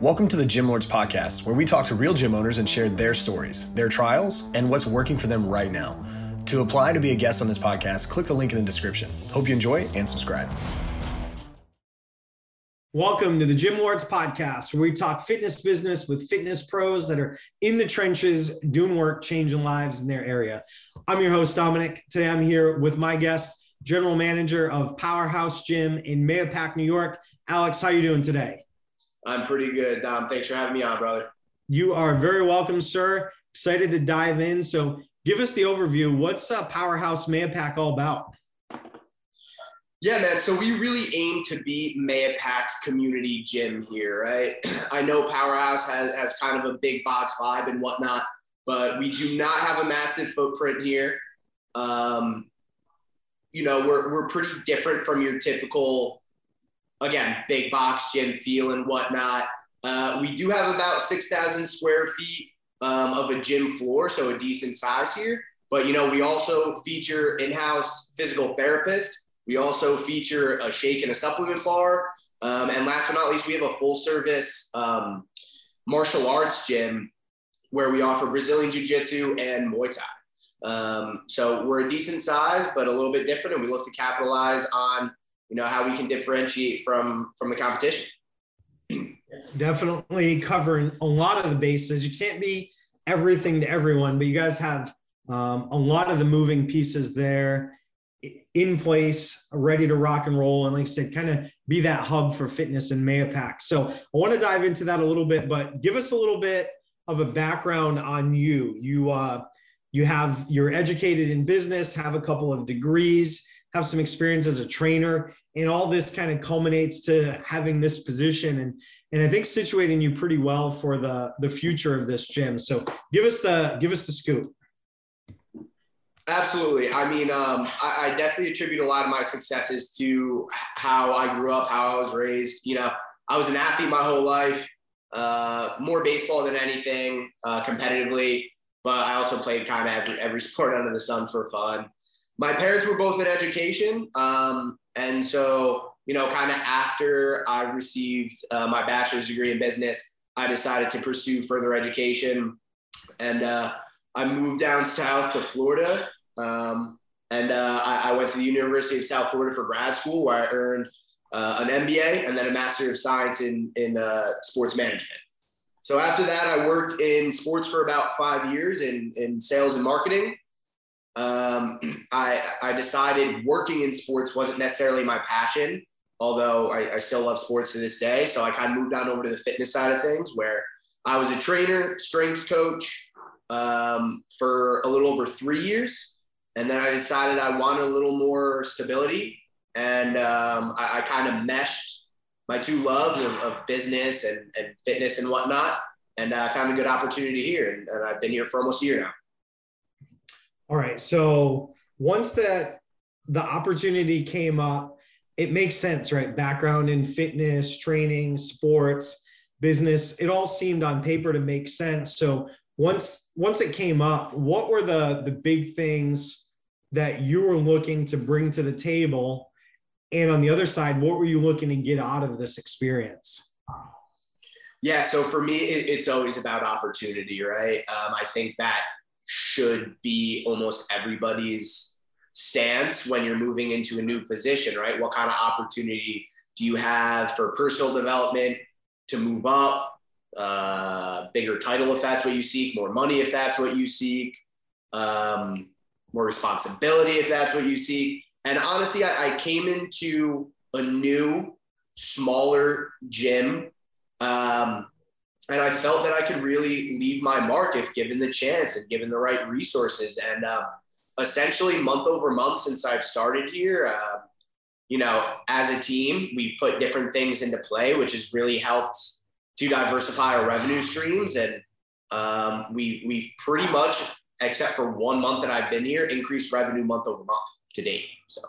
Welcome to the Gym Lords Podcast, where we talk to real gym owners and share their stories, their trials, and what's working for them right now. To apply to be a guest on this podcast, click the link in the description. Hope you enjoy and subscribe. Welcome to the Gym Lords Podcast, where we talk fitness business with fitness pros that are in the trenches doing work, changing lives in their area. I'm your host, Dominic. Today I'm here with my guest, General Manager of Powerhouse Gym in Mahopac, New York. Alex, how are you doing today? I'm pretty good, Dom. Thanks for having me on, brother. You are very welcome, sir. Excited to dive in. So, give us the overview. What's uh, Powerhouse Mahopac all about? Yeah, man. So we really aim to be Mahopac's community gym here, right? I know Powerhouse has, has kind of a big box vibe and whatnot, but we do not have a massive footprint here. Um, you know, we're, we're pretty different from your typical again, big box gym feel and whatnot. Uh, we do have about 6,000 square feet um, of a gym floor, so a decent size here. But, you know, we also feature in house physical therapist. We also feature a shake and a supplement bar. Um, and last but not least, we have a full service um, martial arts gym where we offer Brazilian Jiu Jitsu and Muay Thai. Um, so we're a decent size, but a little bit different, and we look to capitalize on you know how we can differentiate from from the competition. Definitely covering a lot of the bases. You can't be everything to everyone but you guys have um, a lot of the moving pieces there in place ready to rock and roll and like i said kind of be that hub for fitness in mahopac so i want to dive into that a little bit but give us a little bit of a background on you. You uh you have you're educated in business have a couple of degrees have some experience as a trainer and all this kind of culminates to having this position and and I think situating you pretty well for the the future of this gym. So give us the give us the scoop. Absolutely. I mean, um, I, I, definitely attribute a lot of my successes to how I grew up, how I was raised. You know, I was an athlete my whole life, uh, more baseball than anything, uh, competitively. But I also played kind of every, every sport under the sun for fun my parents were both in education. Um, and so, you know, kind of after I received uh, my bachelor's degree in business, I decided to pursue further education. And uh, I moved down south to Florida. Um, and uh, I, I, went to the University of South Florida for grad school, where I earned uh, an MBA and then a Master of Science in, in uh, sports management. So after that, I worked in sports for about five years in, in sales and marketing um, I, I decided working in sports wasn't necessarily my passion, although I, I still love sports to this day. So I kind of moved on over to the fitness side of things where I was a trainer, strength coach um, for a little over three years. And then I decided I wanted a little more stability. And um, I, I kind of meshed my two loves of, of business and, and, fitness and whatnot. And I found a good opportunity here. And, and I've been here for almost a year now. All right. So once that the opportunity came up, it makes sense, right? Background in fitness, training, sports, business, it all seemed on paper to make sense. So once once it came up, what were the the big things that you were looking to bring to the table? And on the other side, what were you looking to get out of this experience? Yeah, so for me, it, it's always about opportunity, right? Um, I think that should be almost everybody's stance when you're moving into a new position, right? What kind of opportunity do you have for personal development to move up, uh, bigger title if that's what you seek, more money if that's what you seek, um, more responsibility if that's what you seek. And honestly, I, I came into a new, smaller gym um, and I felt that I could really leave my mark if given the chance and given the right resources. And um, essentially, month over month since I've started here, uh, you know, as a team, we've put different things into play, which has really helped to diversify our revenue streams. And um, we we've pretty much, except for one month that I've been here, increased revenue month over month to date. So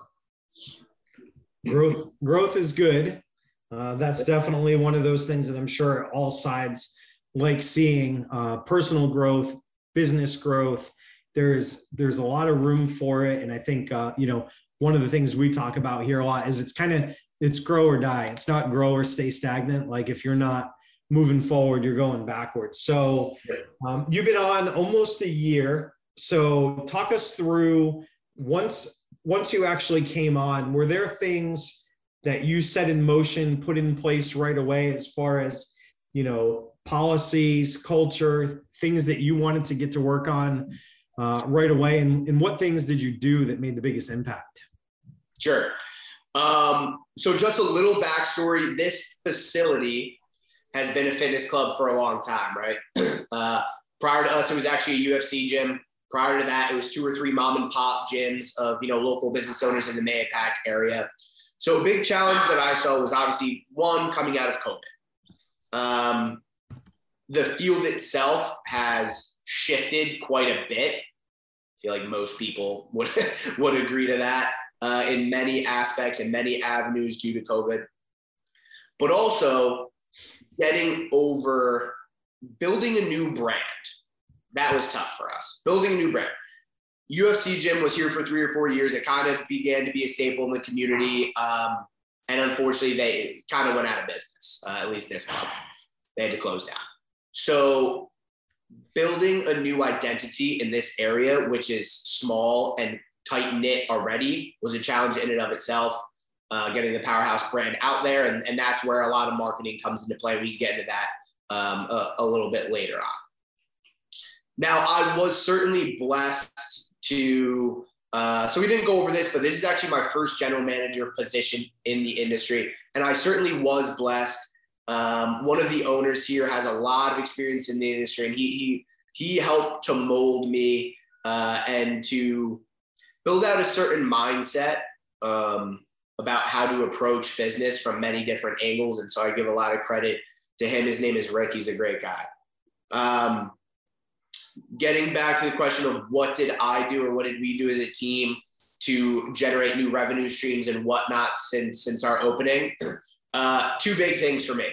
growth growth is good. Uh, that's definitely one of those things that I'm sure all sides like seeing uh, personal growth, business growth. There's there's a lot of room for it, and I think uh, you know one of the things we talk about here a lot is it's kind of it's grow or die. It's not grow or stay stagnant. Like if you're not moving forward, you're going backwards. So um, you've been on almost a year. So talk us through once once you actually came on, were there things that you set in motion, put in place right away as far as, you know, policies, culture, things that you wanted to get to work on uh, right away? And, and what things did you do that made the biggest impact? Sure. Um, so just a little backstory. This facility has been a fitness club for a long time, right? Uh, prior to us, it was actually a UFC gym. Prior to that, it was two or three mom and pop gyms of you know local business owners in the Mahopac area. So a big challenge that I saw was obviously one coming out of COVID. Um, the field itself has shifted quite a bit. I feel like most people would would agree to that uh, in many aspects and many avenues due to COVID. But also getting over building a new brand. That was tough for us. Building a new brand. UFC gym was here for three or four years. It kind of began to be a staple in the community. Um, and unfortunately, they kind of went out of business, uh, at least this club. They had to close down. So, building a new identity in this area, which is small and tight knit already, was a challenge in and of itself. Uh, getting the powerhouse brand out there, and, and that's where a lot of marketing comes into play. We can get into that um, a, a little bit later on. Now, I was certainly blessed to uh, so we didn't go over this, but this is actually my first general manager position in the industry, and I certainly was blessed. Um, one of the owners here has a lot of experience in the industry, and he he he helped to mold me uh, and to build out a certain mindset um, about how to approach business from many different angles. And so I give a lot of credit to him. His name is Rick. He's a great guy. Um, getting back to the question of what did I do or what did we do as a team to generate new revenue streams and whatnot since since our opening. Uh, two big things for me.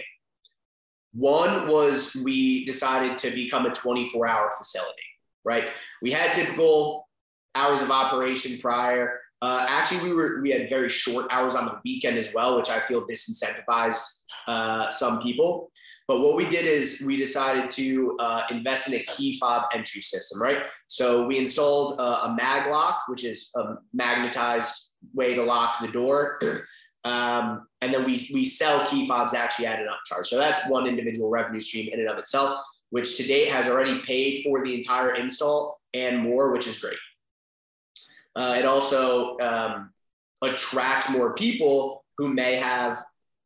One was we decided to become a 24 hour facility, right? We had typical hours of operation prior. Uh, actually, we were we had very short hours on the weekend as well, which I feel disincentivized uh, some people. But what we did is we decided to uh, invest in a key fob entry system, right? So we installed a, a mag lock, which is a magnetized way to lock the door. Um, and then we, we sell key fobs actually at an upcharge. So that's one individual revenue stream in and of itself, which to date has already paid for the entire install and more, which is great. Uh, it also um, attracts more people who may have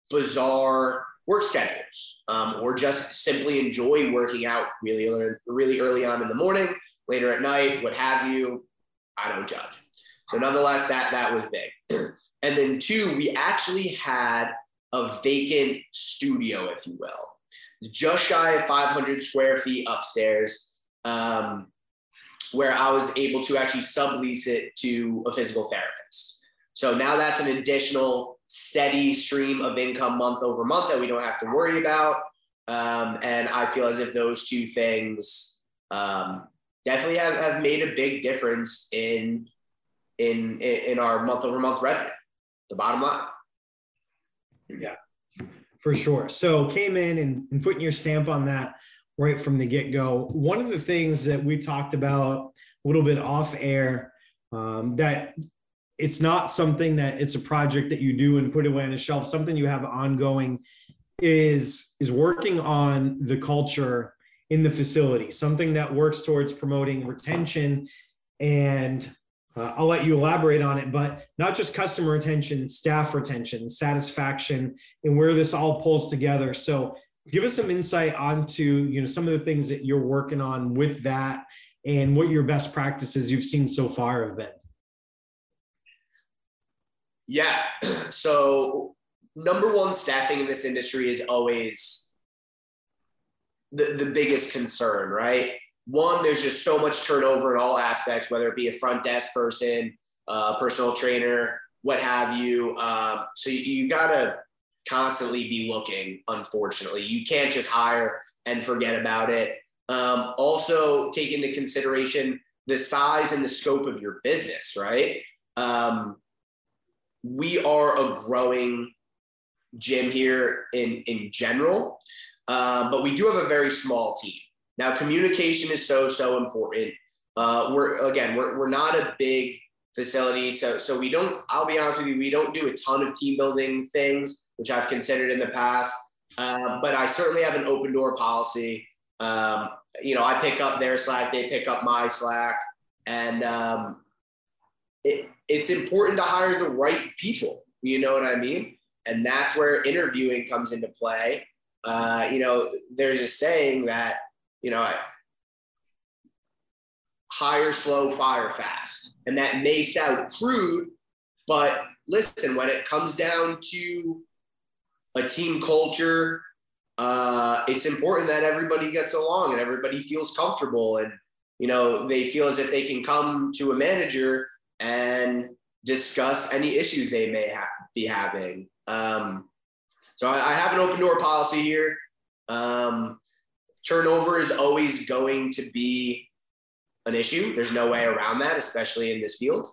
bizarre work schedules um, or just simply enjoy working out really early, really early on in the morning, later at night, what have you. I don't judge. So nonetheless, that that was big. and then two, we actually had a vacant studio, if you will, just shy of 500 square feet upstairs, um, where I was able to actually sublease it to a physical therapist. So now that's an additional steady stream of income month over month that we don't have to worry about. Um, and I feel as if those two things um, definitely have, have made a big difference in, in, in our month over month revenue, the bottom line. Yeah, for sure. So came in and, and putting your stamp on that right from the get go. One of the things that we talked about a little bit off air um, that it's not something that it's a project that you do and put away on a shelf. Something you have ongoing is is working on the culture in the facility. Something that works towards promoting retention and uh, i'll let you elaborate on it but not just customer retention staff retention satisfaction and where this all pulls together. So give us some insight onto you know some of the things that you're working on with that and what your best practices you've seen so far have been yeah. So, number one, staffing in this industry is always the, the biggest concern, right? One, there's just so much turnover in all aspects, whether it be a front desk person, a personal trainer, what have you. Um, so, you, you got to constantly be looking, unfortunately. You can't just hire and forget about it. Um, also, take into consideration the size and the scope of your business, right? Um, we are a growing gym here in in general. Um, but we do have a very small team. Now, communication is so, so important. Uh, we're, again, we're, we're not a big facility. So, so we don't, I'll be honest with you, we don't do a ton of team building things, which I've considered in the past. Um, but I certainly have an open door policy. Um, you know, I pick up their Slack, they pick up my Slack. And um, it, it's important to hire the right people. You know what I mean? And that's where interviewing comes into play. Uh, you know, there's a saying that, you know, hire slow, fire fast. And that may sound crude, but listen, when it comes down to a team culture, uh, it's important that everybody gets along and everybody feels comfortable and you know they feel as if they can come to a manager and discuss any issues they may ha- be having. Um, so I, I, have an open door policy here. Um, turnover is always going to be an issue. There's no way around that, especially in this field.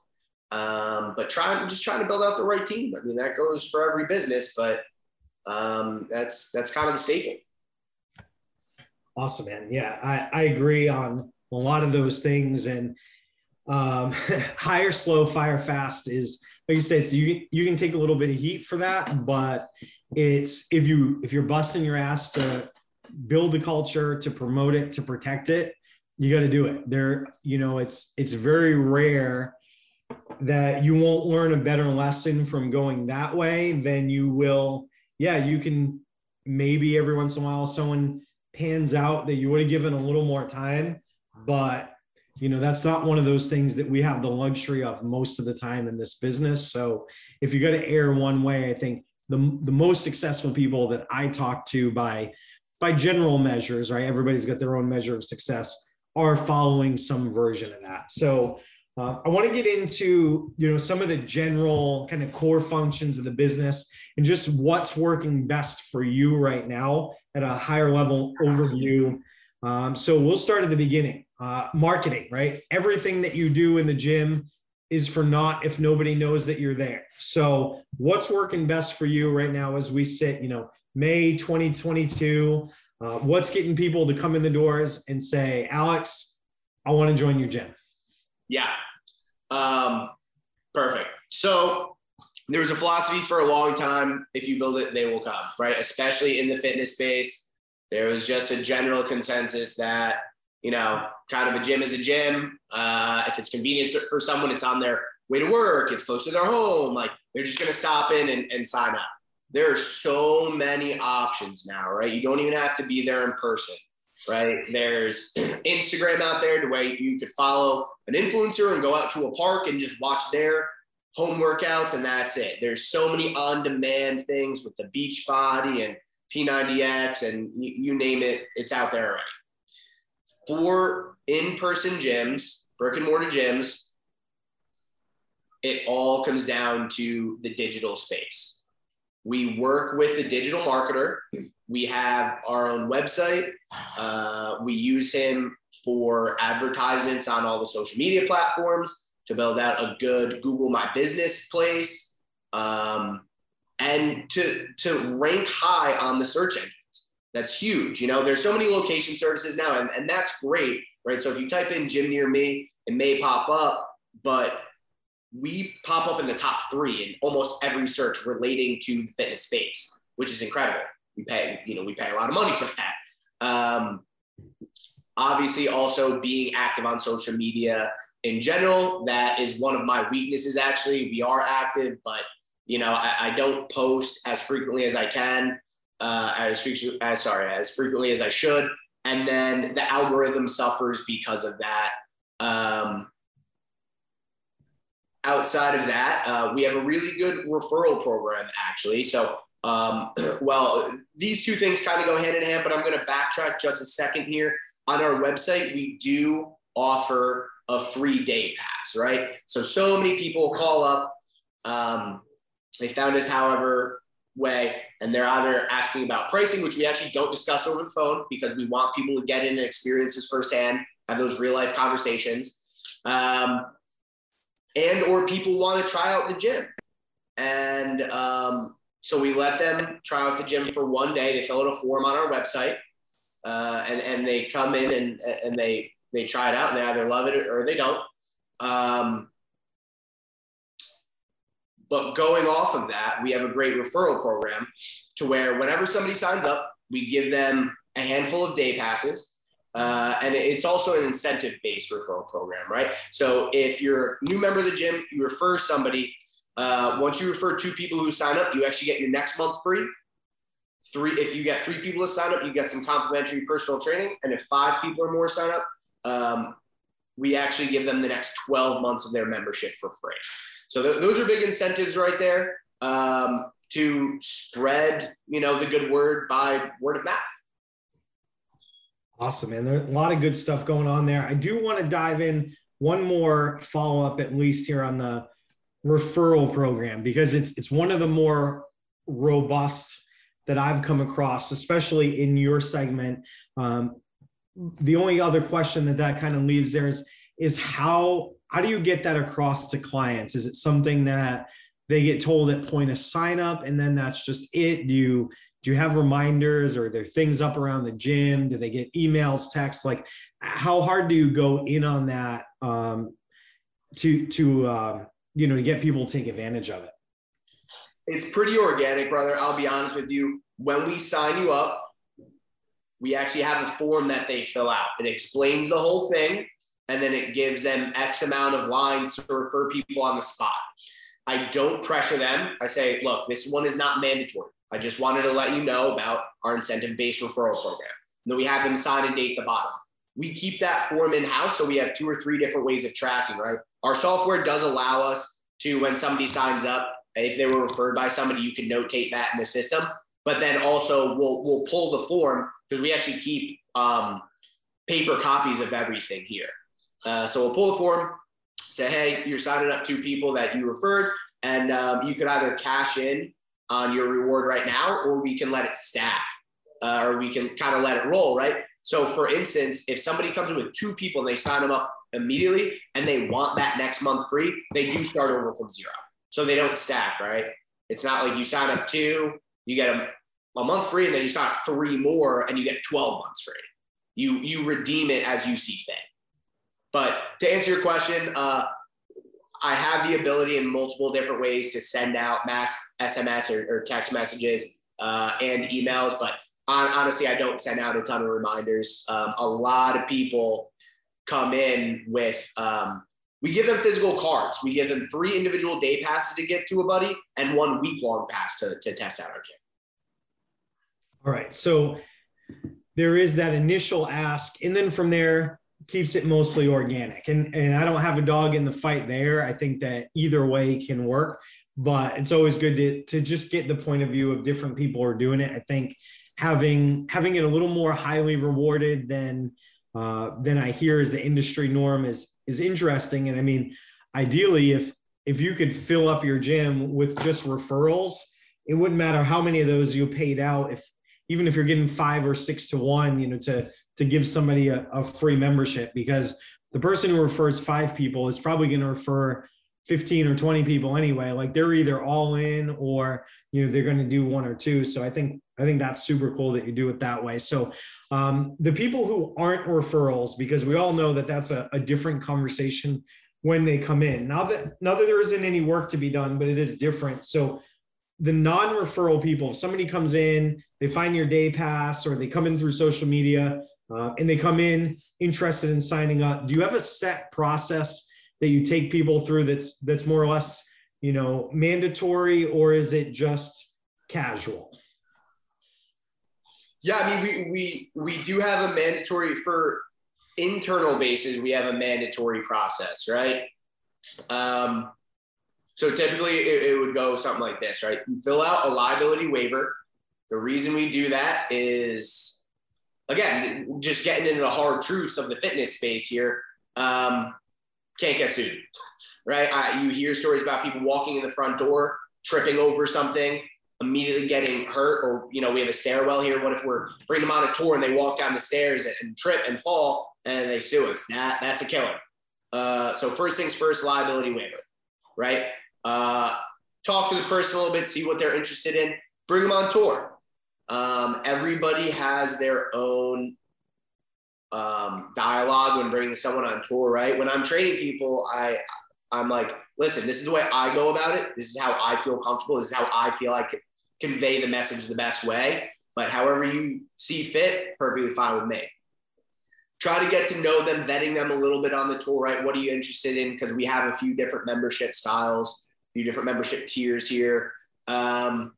Um, but trying just trying to build out the right team. I mean, that goes for every business, but um, that's that's kind of the staple. Awesome, man. Yeah, I, I agree on a lot of those things. And um, hire slow, fire fast is like you said. So you you can take a little bit of heat for that, but it's if you if you're busting your ass to build the culture, to promote it, to protect it, you got to do it. There, you know, it's it's very rare that you won't learn a better lesson from going that way than you will. Yeah, you can maybe every once in a while someone pans out that you would have given a little more time, but you know that's not one of those things that we have the luxury of most of the time in this business. So if you got to err one way, I think the the most successful people that I talk to by by general measures, right? Everybody's got their own measure of success are following some version of that. So uh, I want to get into you know some of the general kind of core functions of the business and just what's working best for you right now at a higher level overview. Um, so we'll start at the beginning. Uh, marketing, right? Everything that you do in the gym is for not if nobody knows that you're there. So what's working best for you right now as we sit, you know, May 2022? Uh, what's getting people to come in the doors and say, Alex, I want to join your gym? Yeah. Um, perfect. So there was a philosophy for a long time if you build it, they will come, right? Especially in the fitness space. There was just a general consensus that, you know, kind of a gym is a gym. Uh, if it's convenient for someone, it's on their way to work, it's close to their home. Like they're just going to stop in and, and sign up there are so many options now, right? You don't even have to be there in person, right? There's Instagram out there the way you could follow an influencer and go out to a park and just watch their home workouts, and that's it. There's so many on demand things with the Beachbody and P90X and you, you name it, it's out there already. For in person gyms, brick and mortar gyms, it all comes down to the digital space we work with a digital marketer. We have our own website. Uh, we use him for advertisements on all the social media platforms to build out a good Google My Business place um, and to, to rank high on the search engines. That's huge. You know, there's so many location services now, and, and that's great, right? So if you type in gym near me, it may pop up, but we pop up in the top three in almost every search relating to the fitness space, which is incredible. We pay, you know, we pay a lot of money for that. Um, obviously, also being active on social media in general, that is one of my weaknesses. Actually, we are active, but you know, I, I don't post as frequently as I can, uh, as, uh, sorry, as frequently as I should, and then the algorithm suffers because of that. Um, outside of that, uh, we have a really good referral program actually. So, um, well, these two things kind of go hand in hand, but I'm going to backtrack just a second here. On our website, we do offer a free day pass, right? So, so many people call up. Um, they found us, however, way, and they're either asking about pricing, which we actually don't discuss over the phone because we want people to get in and experience this firsthand, have those real life conversations. Um, and or people want to try out the gym and um, so we let them try out the gym for one day. They fill out a form on our website, uh, and and they come in and and they they try it out and they either love it or they don't. Um, but going off of that, we have a great referral program to where whenever somebody signs up, we give them a handful of day passes. Uh, and it's also an incentive based referral program, right? So if you're a new member of the gym, you refer somebody. Uh, once you refer two people who sign up, you actually get your next month free. Three, if you get three people to sign up, you get some complimentary personal training. And if five people or more sign up, um, we actually give them the next 12 months of their membership for free. So th- those are big incentives right there um, to spread, you know, the good word by word of mouth. Awesome, man. There's a lot of good stuff going on there. I do want to dive in one more follow up, at least here on the referral program, because it's it's one of the more robust that I've come across, especially in your segment. Um, the only other question that that kind of leaves there is is how how do you get that across to clients? Is it something that they get told at point of sign up and then that's just it? Do you do you have reminders or are there things up around the gym? Do they get emails, texts? Like how hard do you go in on that um, to to uh, you know to get people to take advantage of it? It's pretty organic, brother. I'll be honest with you. When we sign you up, we actually have a form that they fill out. It explains the whole thing and then it gives them X amount of lines to refer people on the spot. I don't pressure them. I say, look, this one is not mandatory. I just wanted to let you know about our incentive based referral program. And then we have them sign and date the bottom. We keep that form in house. So we have two or three different ways of tracking, right? Our software does allow us to, when somebody signs up, if they were referred by somebody, you can notate that in the system. But then also we'll, we'll pull the form because we actually keep um, paper copies of everything here. Uh, so we'll pull the form, say, hey, you're signing up two people that you referred, and um, you could either cash in on your reward right now, or we can let it stack, uh, or we can kind of let it roll, right? So, for instance, if somebody comes in with two people and they sign them up immediately and they want that next month free, they do start over from zero. So they don't stack, right? It's not like you sign up two, you get a, a month free, and then you sign up three more and you get 12 months free. You, you redeem it as you see fit. But to answer your question, uh, I have the ability in multiple different ways to send out mass SMS or, or text messages uh, and emails. But on, honestly, I don't send out a ton of reminders. Um, a lot of people come in with, um, we give them physical cards. We give them three individual day passes to give to a buddy and one week long pass to, to test out our kit. All right. So there is that initial ask. And then from there, keeps it mostly organic. And and I don't have a dog in the fight there. I think that either way can work, but it's always good to to just get the point of view of different people who are doing it. I think having having it a little more highly rewarded than uh, than I hear is the industry norm is is interesting. And I mean, ideally, if if you could fill up your gym with just referrals, it wouldn't matter how many of those you paid out. If even if you're getting five or six to one, you know, to to give somebody a, a free membership because the person who refers five people is probably going to refer 15 or 20 people anyway. Like they're either all in or you know they're going to do one or two. So i think i think that's super cool that you do it that way. So um, the people who aren't referrals because we all know that that's a, a different conversation when they come in. Now that now that there isn't any work to be done but it is different. So the non-referral people if somebody comes in they find your day pass or they come in through social media uh, and they come in interested in signing up. Do you have a set process that you take people through that's that's more or less you know mandatory, or is it just casual? Yeah, I mean we we we do have a mandatory for internal bases. We have a mandatory process, right? Um, so typically it, it would go something like this, right? You fill out a liability waiver. The reason we do that is again, just getting into the hard truths of the fitness space here, um, can't get sued, right? You hear stories about people walking in the front door, tripping over something, immediately getting hurt, or you know, we have a stairwell here. What if we're bringing them on a tour and they walk down the stairs and, and trip and fall and they sue us? That that's a killer. Uh, so first things first, liability waiver, right? Uh, talk to the person a little bit, see what they're interested in, bring them on tour. Um, everybody has their own um, dialogue when bringing someone on tour, right? When I'm training people, I I'm like, listen, this is the way I go about it. This is how I feel comfortable. This is how I feel I can convey the message the best way. But however you see fit, perfectly fine with me. Try to get to know them, vetting them a little bit on the tour, right? What are you interested in? Because we have a few different membership styles, a few different membership tiers here. Um,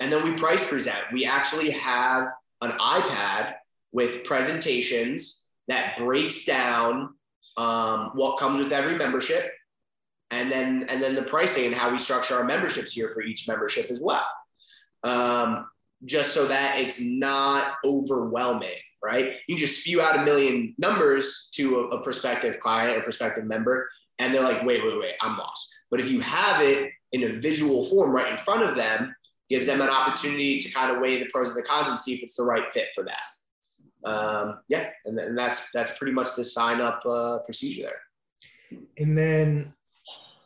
and then we price present. We actually have an iPad with presentations that breaks down um, what comes with every membership and then and then the pricing and how we structure our memberships here for each membership as well. Um, just so that it's not overwhelming right? You just spew out a million numbers to a, a prospective client or prospective member and they're like wait wait wait i'm lost. But if you have it in a visual form right in front of them gives them an opportunity to kind of weigh the pros and the cons and see if it's the right fit for that um, yeah, and, and that's that's pretty much the sign up uh, procedure there. And then,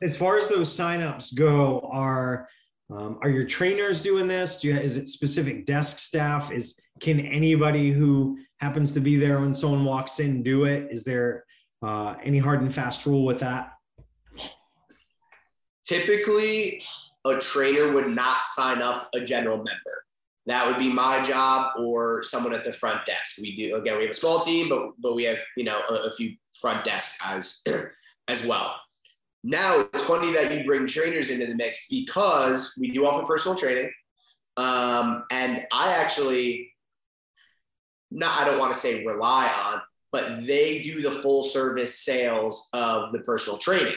as far as those signups go, are um, are your trainers doing this? Do you, is it specific desk staff? Is can anybody who happens to be there when someone walks in do it? Is there uh, any hard and fast rule with that? Typically, a trainer would not sign up a general member that would be my job or someone at the front desk. We do again, we have a small team, but but we have you know a, a few front desk guys as well. Now it's funny that you bring trainers into the mix because we do offer personal training, um, and I actually, not I don't want to say rely on, but they do the full service sales of the personal training.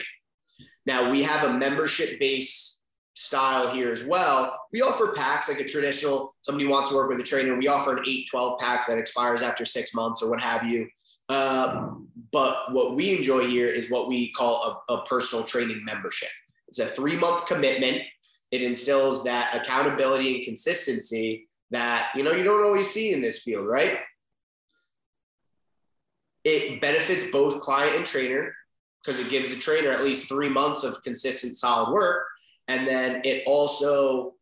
Now we have a membership base style here as well. We offer packs like a traditional, somebody wants to work with a trainer. We offer an 8 12 pack that expires after six months or what have you. Uh, but what we enjoy here is what we call a, a personal training membership. It's a three month commitment. It instills that accountability and consistency that you know you don't always see in this field, right? It benefits both client and trainer because it gives the trainer at least three months of consistent, solid work and then it also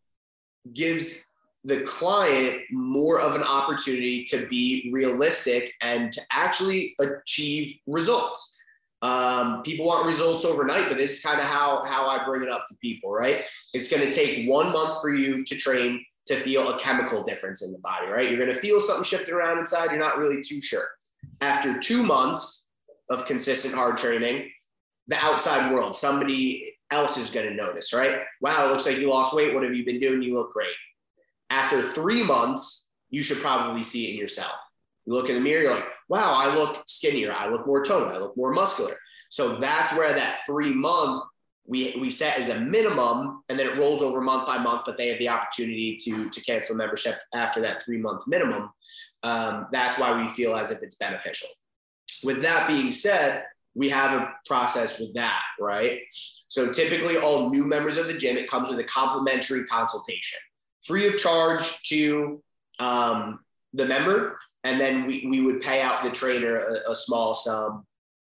gives the client more of an opportunity to be realistic and to actually achieve results. Um, people want results overnight, but this is kind of how, how I bring it up to people, right? It's going to take one month for you to train to feel a chemical difference in the body, right? You're going to feel something shifting around inside. You're not really too sure. After two months of consistent hard training, the outside world, somebody else is going to notice, right? Wow, it looks like you lost weight. What have you been doing? You look great. After three months, you should probably see it in yourself. You look in the mirror, you're like, wow, I look skinnier. I look more toned. I look more muscular. So that's where that three month we, we set as a minimum and then it rolls over month by month, but they have the opportunity to, to cancel membership after that three month minimum. Um, that's why we feel as if it's beneficial. With that being said, we have a process with that, right? So typically, all new members of the gym, it comes with a complimentary consultation, free of charge to um, the member, and then we, we would pay out the trainer a, a small sum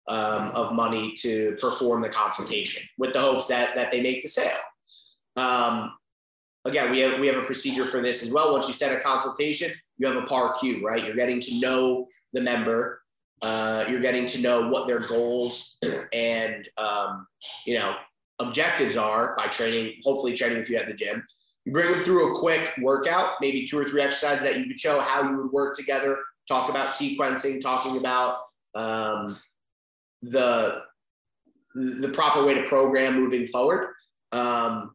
um, of money to perform the consultation with the hopes that that they make the sale. Um, again, we have we have a procedure for this as well. Once you set a consultation, you have a PAR-Q, right? You're getting to know the member. Uh, you're getting to know what their goals and um, you know objectives are by training, hopefully training with you at the gym. You bring them through a quick workout, maybe two or three exercises that you could show how you would work together, talk about sequencing, talking about um, the the proper way to program moving forward. Um,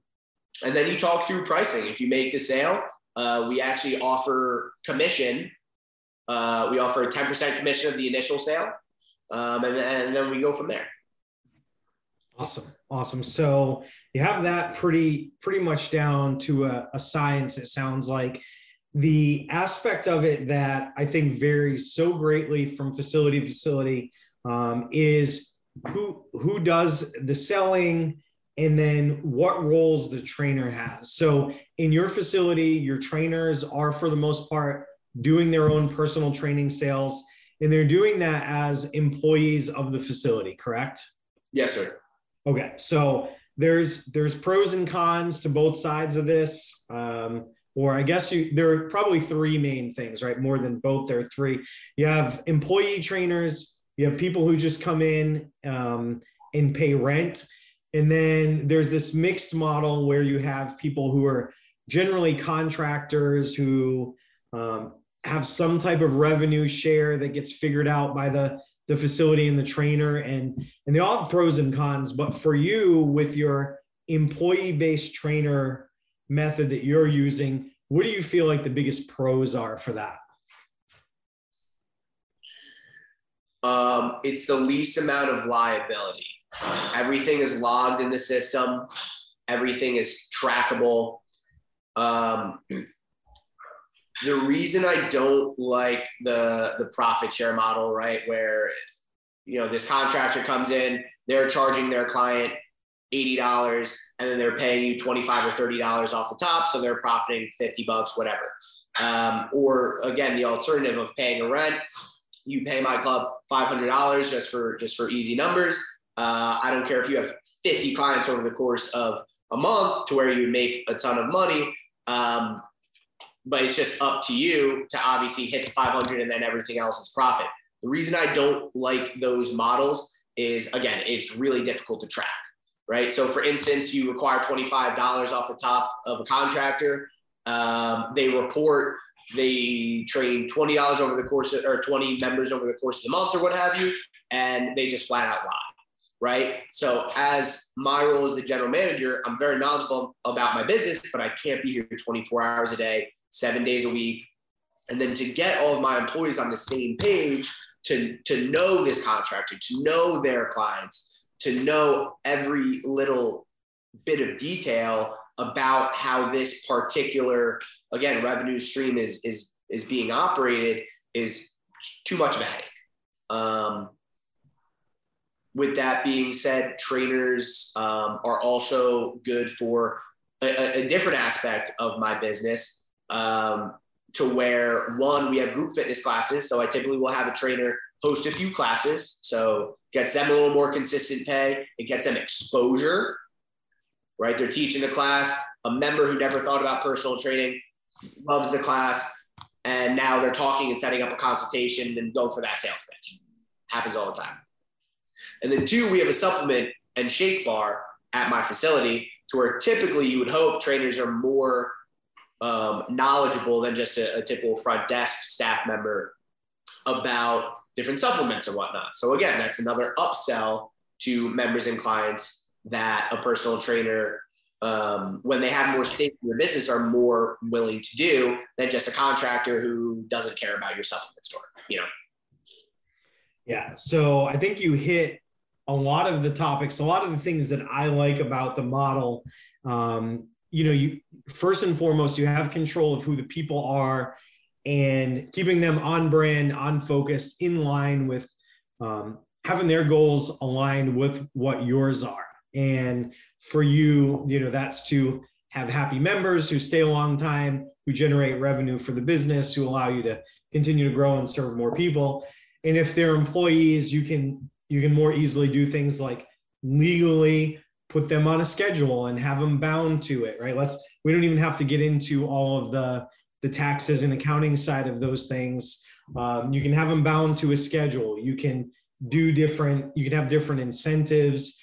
and then you talk through pricing. If you make the sale, uh, we actually offer commission. Uh, we offer a 10% commission of the initial sale. Um, and, and then we go from there. Awesome. Awesome. So you have that pretty pretty much down to a, a, science, it sounds like. The aspect of it that I think varies so greatly from facility to facility um, is who who does the selling and then what roles the trainer has. So in your facility, your trainers are for the most part doing their own personal training sales, and they're doing that as employees of the facility, correct? Yes, sir. Okay, so there's there's pros and cons to both sides of this. Um, or I guess you there are probably three main things, right? More than both. There are three. You have employee trainers. You have people who just come in um, and pay rent, and then there's this mixed model where you have people who are generally contractors who um, have some type of revenue share that gets figured out by the the facility and the trainer and and they all have pros and cons but for you with your employee based trainer method that you're using what do you feel like the biggest pros are for that? Um, it's the least amount of liability. Everything is logged in the system. Everything is trackable. Um, the reason I don't like the the profit share model, right, where you know this contractor comes in, they're charging their client eighty dollars, and then they're paying you twenty five or thirty dollars off the top, so they're profiting fifty bucks, whatever. Um, or again, the alternative of paying a rent, you pay my club five hundred dollars just for just for easy numbers. Uh, I don't care if you have fifty clients over the course of a month to where you make a ton of money. Um, but it's just up to you to obviously hit the 500 and then everything else is profit. The reason I don't like those models is again, it's really difficult to track, right? So for instance, you require $25 off the top of a contractor. Um, they report they train $20 over the course of, or 20 members over the course of the month or what have you, and they just flat out lie right? So as my role as the general manager, I'm very knowledgeable about my business, but I can't be here 24 hours a day, seven days a week. And then to get all of my employees on the same page, to, to know this contractor, to know their clients, to know every little bit of detail about how this particular, again, revenue stream is, is, is being operated is too much of a headache. Um, with that being said, trainers um, are also good for a, a, different aspect of my business um, to where one, we have group fitness classes. So I typically will have a trainer host a few classes. So gets them a little more consistent pay. It gets them exposure, right? They're teaching the class. A member who never thought about personal training loves the class. And now they're talking and setting up a consultation and going for that sales pitch. Happens all the time. And then two, we have a supplement and shake bar at my facility to where typically you would hope trainers are more um, knowledgeable than just a, a, typical front desk staff member about different supplements and whatnot. So again, that's another upsell to members and clients that a personal trainer, um, when they have more stake in your business, are more willing to do than just a contractor who doesn't care about your supplement store. You know. Yeah. So I think you hit a lot of the topics, a lot of the things that I like about the model. Um, you know, you first and foremost, you have control of who the people are and keeping them on brand, on focus, in line with um, having their goals aligned with what yours are. And for you, you know, that's to have happy members who stay a long time, who generate revenue for the business, who allow you to continue to grow and serve more people. And if they're employees, you can you can more easily do things like legally put them on a schedule and have them bound to it right? Let's we don't even have to get into all of the the taxes and accounting side of those things. Um, you can have them bound to a schedule. You can do different you can have different incentives.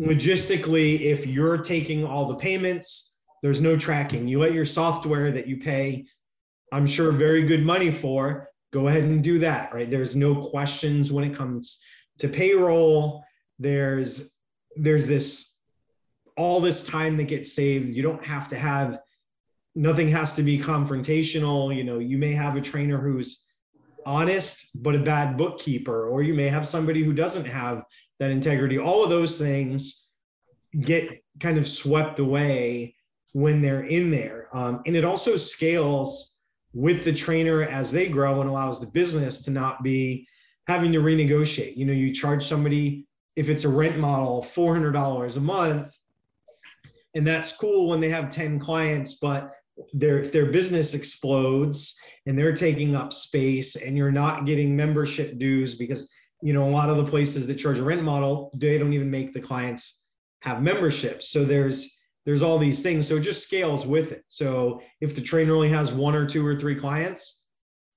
Logistically if you're taking all the payments there's no tracking. You let your software that you pay i'm sure very good money for go ahead and do that right? There's no questions when it comes to payroll. There's there's this all this time that gets saved you don't have to have nothing has to be confrontational. You know you may have a trainer who's honest but a bad bookkeeper or you may have somebody who doesn't have that integrity. All of those things get kind of swept away when they're in there. Um, and it also scales with the trainer as they grow and allows the business to not be having to renegotiate. You know, you charge somebody, if it's a rent model, $400 a month, and that's cool when they have 10 clients, but their, if their business explodes and they're taking up space and you're not getting membership dues because, you know, a lot of the places that charge a rent model, they don't even make the clients have memberships. So there's there's all these things. So it just scales with it. So if the trainer only has one or two or three clients,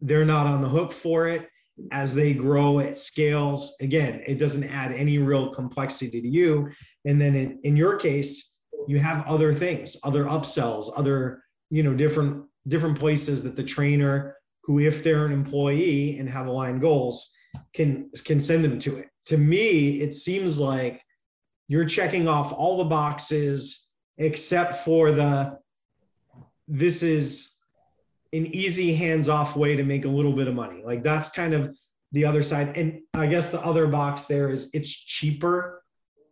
they're not on the hook for it. As they grow, it scales. Again, it doesn't add any real complexity to you. And then in, in your case, you have other things, other upsells, other, you know, different different places that the trainer who, if they're an employee and have aligned goals, can can send them to it. To me, it seems like you're checking off all the boxes except for the this is an easy hands-off way to make a little bit of money. Like that's kind of the other side. And I guess the other box there is it's cheaper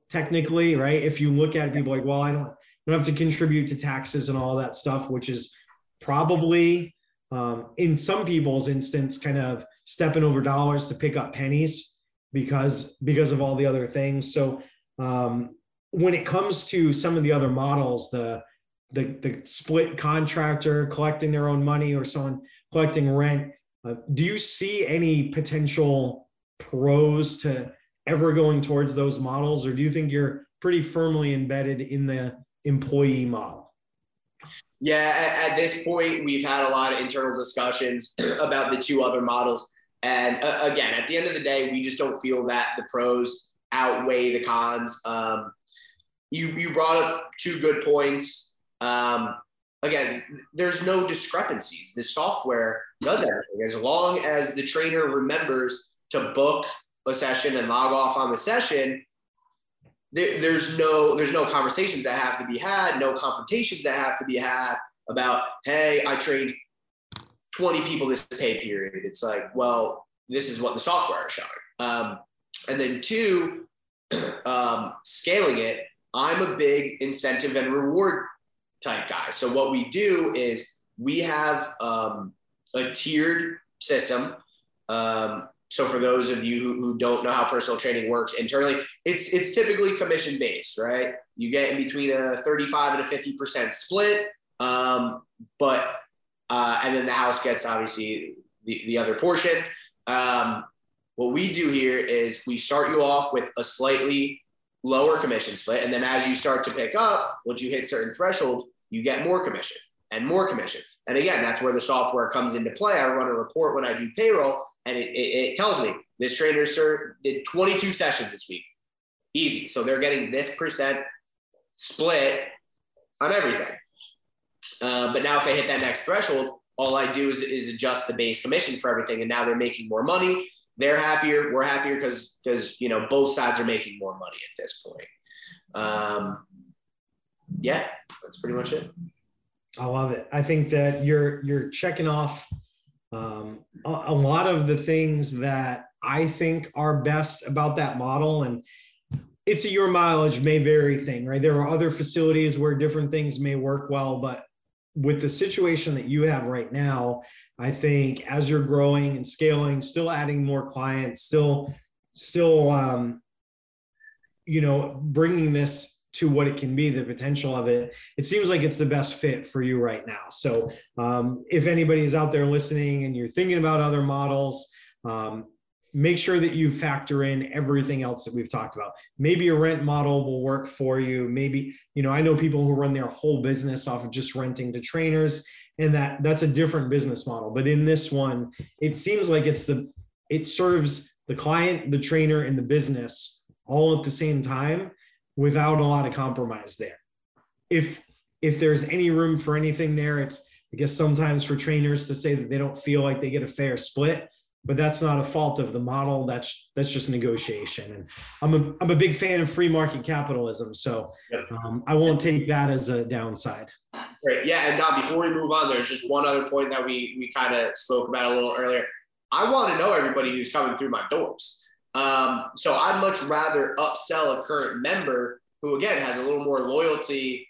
technically, right? If you look at it, people like, well, I don't, I don't have to contribute to taxes and all that stuff, which is probably um, in some people's instance kind of stepping over dollars to pick up pennies because because of all the other things. So um, when it comes to some of the other models, the the, the split contractor collecting their own money or someone collecting rent, uh, do you see any potential pros to ever going towards those models, or do you think you're pretty firmly embedded in the employee model? Yeah, at, at this point, we've had a lot of internal discussions about the two other models. And uh, again, at the end of the day, we just don't feel that the pros outweigh the cons. Um, you you brought up two good points. Um, again, there's no discrepancies. The software does everything as long as the trainer remembers to book a session and log off on the session. There, there's no there's no conversations that have to be had, no confrontations that have to be had about hey, I trained 20 people this pay period. It's like, well, this is what the software is showing. Um, and then two, um, scaling it, I'm a big incentive and reward type guy. So what we do is we have um, a tiered system. Um, so for those of you who, don't know how personal training works internally, it's it's typically commission based, right? You get in between a 35 and a 50 percent split, um, but uh, and then the house gets obviously the, the other portion. Um, what we do here is we start you off with a slightly lower commission split. And then as you start to pick up, once you hit certain thresholds, you get more commission and more commission. And again, that's where the software comes into play. I run a report when I do payroll, and it, it, it tells me this trainer sir did 22 sessions this week. Easy. So they're getting this percent split on everything. Uh, but now if they hit that next threshold, all I do is, is adjust the base commission for everything. And now they're making more money they're happier. We're happier because because you know both sides are making more money at this point. Um, yeah, that's pretty much it. I love it. I think that you're you're checking off um, a, a lot of the things that I think are best about that model, and it's a your mileage may vary thing, right? There are other facilities where different things may work well, but with the situation that you have right now, I think as you're growing and scaling, still adding more clients, still, still, um, you know, bringing this to what it can be, the potential of it, it seems like it's the best fit for you right now. So, um, if anybody's out there listening and you're thinking about other models, um, make sure that you factor in everything else that we've talked about. Maybe a rent model will work for you. Maybe, you know, I know people who run their whole business off of just renting to trainers and that that's a different business model. But in this one, it seems like it's the it serves the client, the trainer and the business all at the same time without a lot of compromise there. If if there's any room for anything there, it's I guess sometimes for trainers to say that they don't feel like they get a fair split but that's not a fault of the model. That's that's just negotiation. And I'm a I'm a big fan of free market capitalism, so um, I won't take that as a downside. Great, yeah. And now before we move on, there's just one other point that we we kind of spoke about a little earlier. I want to know everybody who's coming through my doors. Um, so I'd much rather upsell a current member who again has a little more loyalty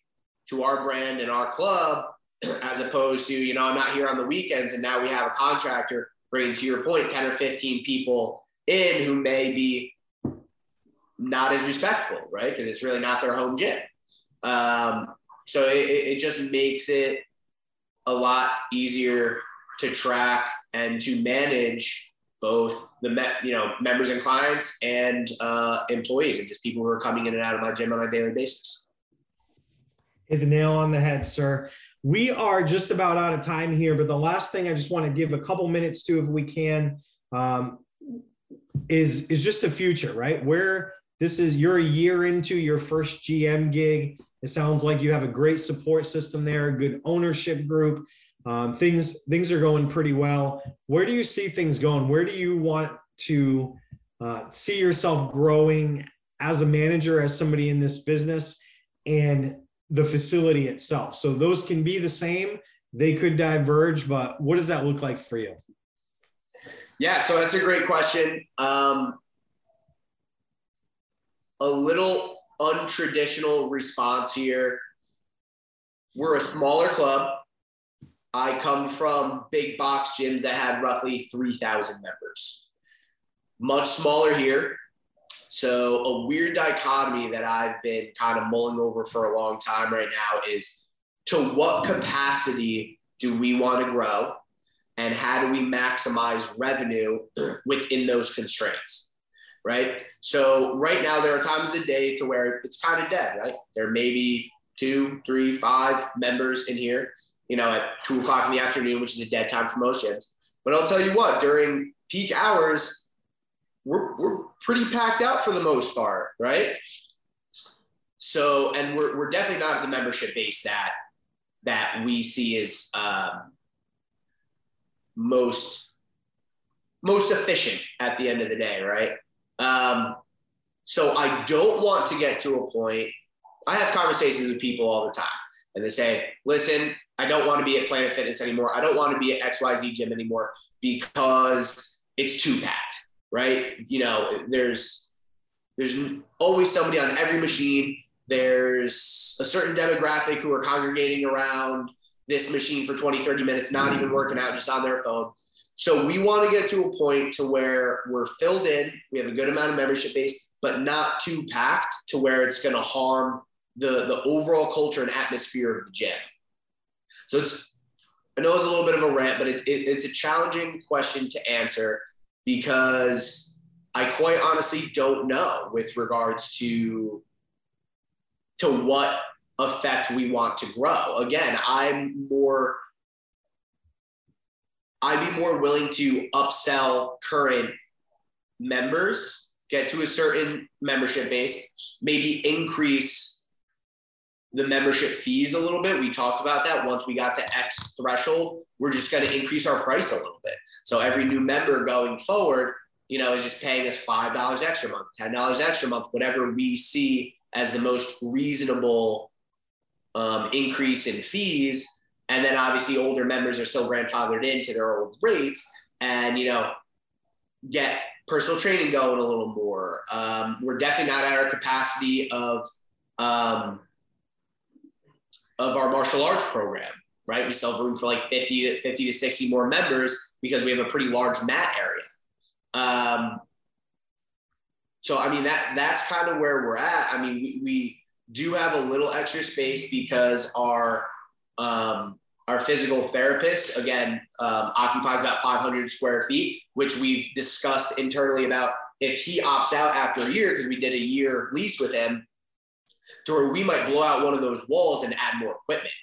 to our brand and our club as opposed to you know I'm not here on the weekends and now we have a contractor bringing to your point 10 or 15 people in who may be not as respectful, right? Because it's really not their home gym. Um, so it, it just makes it a lot easier to track and to manage both the you know members and clients and uh, employees and just people who are coming in and out of my gym on a daily basis. Hit the nail on the head, sir. We are just about out of time here, but the last thing I just want to give a couple minutes to, if we can, um, is is just the future, right? Where this is, you're a year into your first GM gig. It sounds like you have a great support system there, a good ownership group. Um, things things are going pretty well. Where do you see things going? Where do you want to uh, see yourself growing as a manager, as somebody in this business, and the facility itself? So those can be the same. They could diverge, but what does that look like for you? Yeah, so that's a great question. Um, a little untraditional response here. We're a smaller club. I come from big box gyms that had roughly 3,000 members. Much smaller here. So, a weird dichotomy that I've been kind of mulling over for a long time right now is to what capacity do we want to grow? And how do we maximize revenue within those constraints? Right. So, right now, there are times of the day to where it's kind of dead, right? There may be two, three, five members in here you know, at two o'clock in the afternoon, which is a dead time for most gyms. But I'll tell you what, during peak hours, we're, we're pretty packed out for the most part, right? So, and we're, we're definitely not the membership base that that we see as um, most most efficient at the end of the day, right? Um, so I don't want to get to a point. I have conversations with people all the time, and they say, "Listen, I don't want to be at Planet Fitness anymore. I don't want to be at XYZ gym anymore because it's too packed, right? You know, there's there's always somebody on every machine. There's a certain demographic who are congregating around this machine for 20, 30 minutes, not even working out, just on their phone. So we want to get to a point to where we're filled in, we have a good amount of membership base, but not too packed to where it's going to harm the, the overall culture and atmosphere of the gym. So it's, I know it's a little bit of a rant, but it, it, it's a challenging question to answer because I quite honestly don't know with regards to to what effect we want to grow. Again, I'm more I'd be more willing to upsell current members, get to a certain membership base, maybe increase the membership fees a little bit. We talked about that. Once we got to X threshold, we're just going to increase our price a little bit. So every new member going forward, you know, is just paying us five dollars extra month, ten dollars extra month, whatever we see as the most reasonable um, increase in fees. And then obviously older members are still grandfathered into their old rates, and you know, get personal training going a little more. Um, we're definitely not at our capacity of um, of our martial arts program, right? We have room for like 50 to 50 to 60 more members because we have a pretty large mat area. Um, so I mean that that's kind of where we're at. I mean, we, we do have a little extra space because our um, our physical therapist again um, occupies about 500 square feet, which we've discussed internally about if he opts out after a year because we did a year lease with him to where we might blow out one of those walls and add more equipment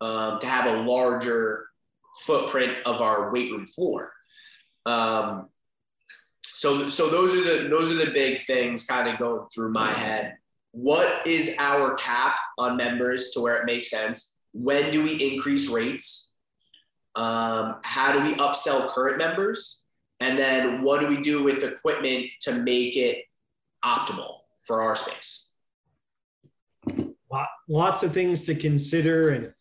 um, to have a larger footprint of our weight room floor. Um, so, so those are the those are the big things kind of going through my head. What is our cap on members to where it makes sense? When do we increase rates? Um, how do we upsell current members? And then what do we do with equipment to make it optimal for our space? Lots of things to consider and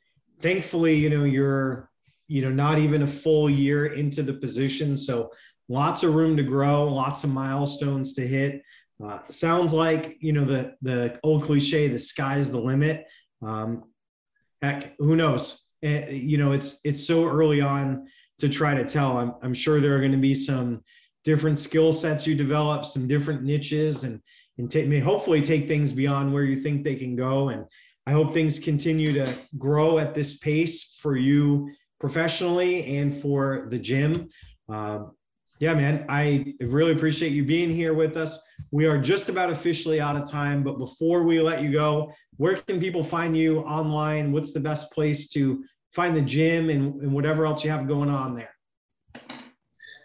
thankfully you know you're you know not even a full year into the position so lots of room to grow lots of milestones to hit. Uh, sounds like you know the the old cliche the sky's the limit. Um, heck who knows? Uh, you know it's it's so early on to try to tell. I'm, I'm sure there are going to be some different skill sets you develop some different niches and and take may hopefully take things beyond where you think they can go and i hope things continue to grow at this pace for you professionally and for the gym um, Yeah, man, I really appreciate you being here with us. We are just about officially out of time, but before we let you go, where can people find you online? What's the best place to find the gym and, and whatever else you have going on there?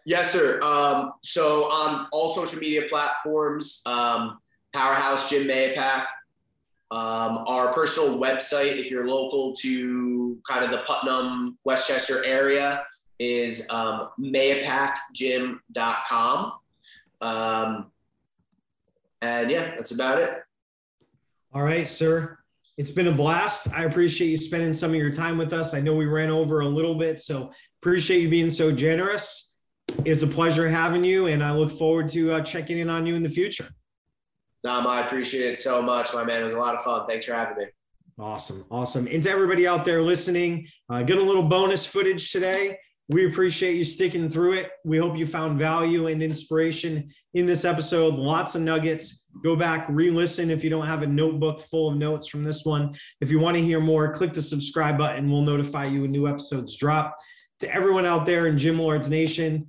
Yes, sir. Um, so on all social media platforms, um, Powerhouse Gym Mahopac, Um, our personal website, if you're local to kind of the Putnam, Westchester area, is um, mahopacgym.com. Um, and yeah, that's about it. All right, sir. It's been a blast. I appreciate you spending some of your time with us. I know we ran over a little bit, so appreciate you being so generous. It's a pleasure having you, and I look forward to uh, checking in on you in the future. Dom, I appreciate it so much, my man. It was a lot of fun. Thanks for having me. Awesome. Awesome. And to everybody out there listening, uh, get a little bonus footage today. We appreciate you sticking through it. We hope you found value and inspiration in this episode. Lots of nuggets. Go back, re listen if you don't have a notebook full of notes from this one. If you want to hear more, click the subscribe button. We'll notify you when new episodes drop. To everyone out there in Gym Lords Nation,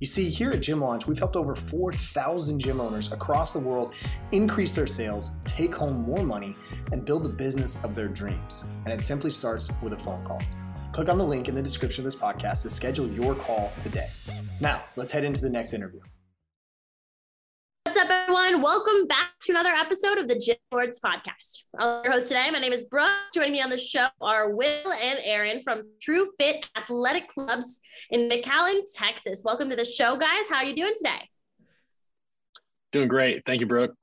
You see, here at Gym Launch, we've helped over 4,000 gym owners across the world increase their sales, take home more money, and build the business of their dreams. And it simply starts with a phone call. Click on the link in the description of this podcast to schedule your call today. Now, let's head into the next interview. What's up, everyone? Welcome back to another episode of the Gym Lords podcast. I'm your host today. My name is Brooke. Joining me on the show are Will and Aaron from True Fit Athletic Clubs in McAllen, Texas. Welcome to the show, guys. How are you doing today? Doing great. Thank you, Brooke.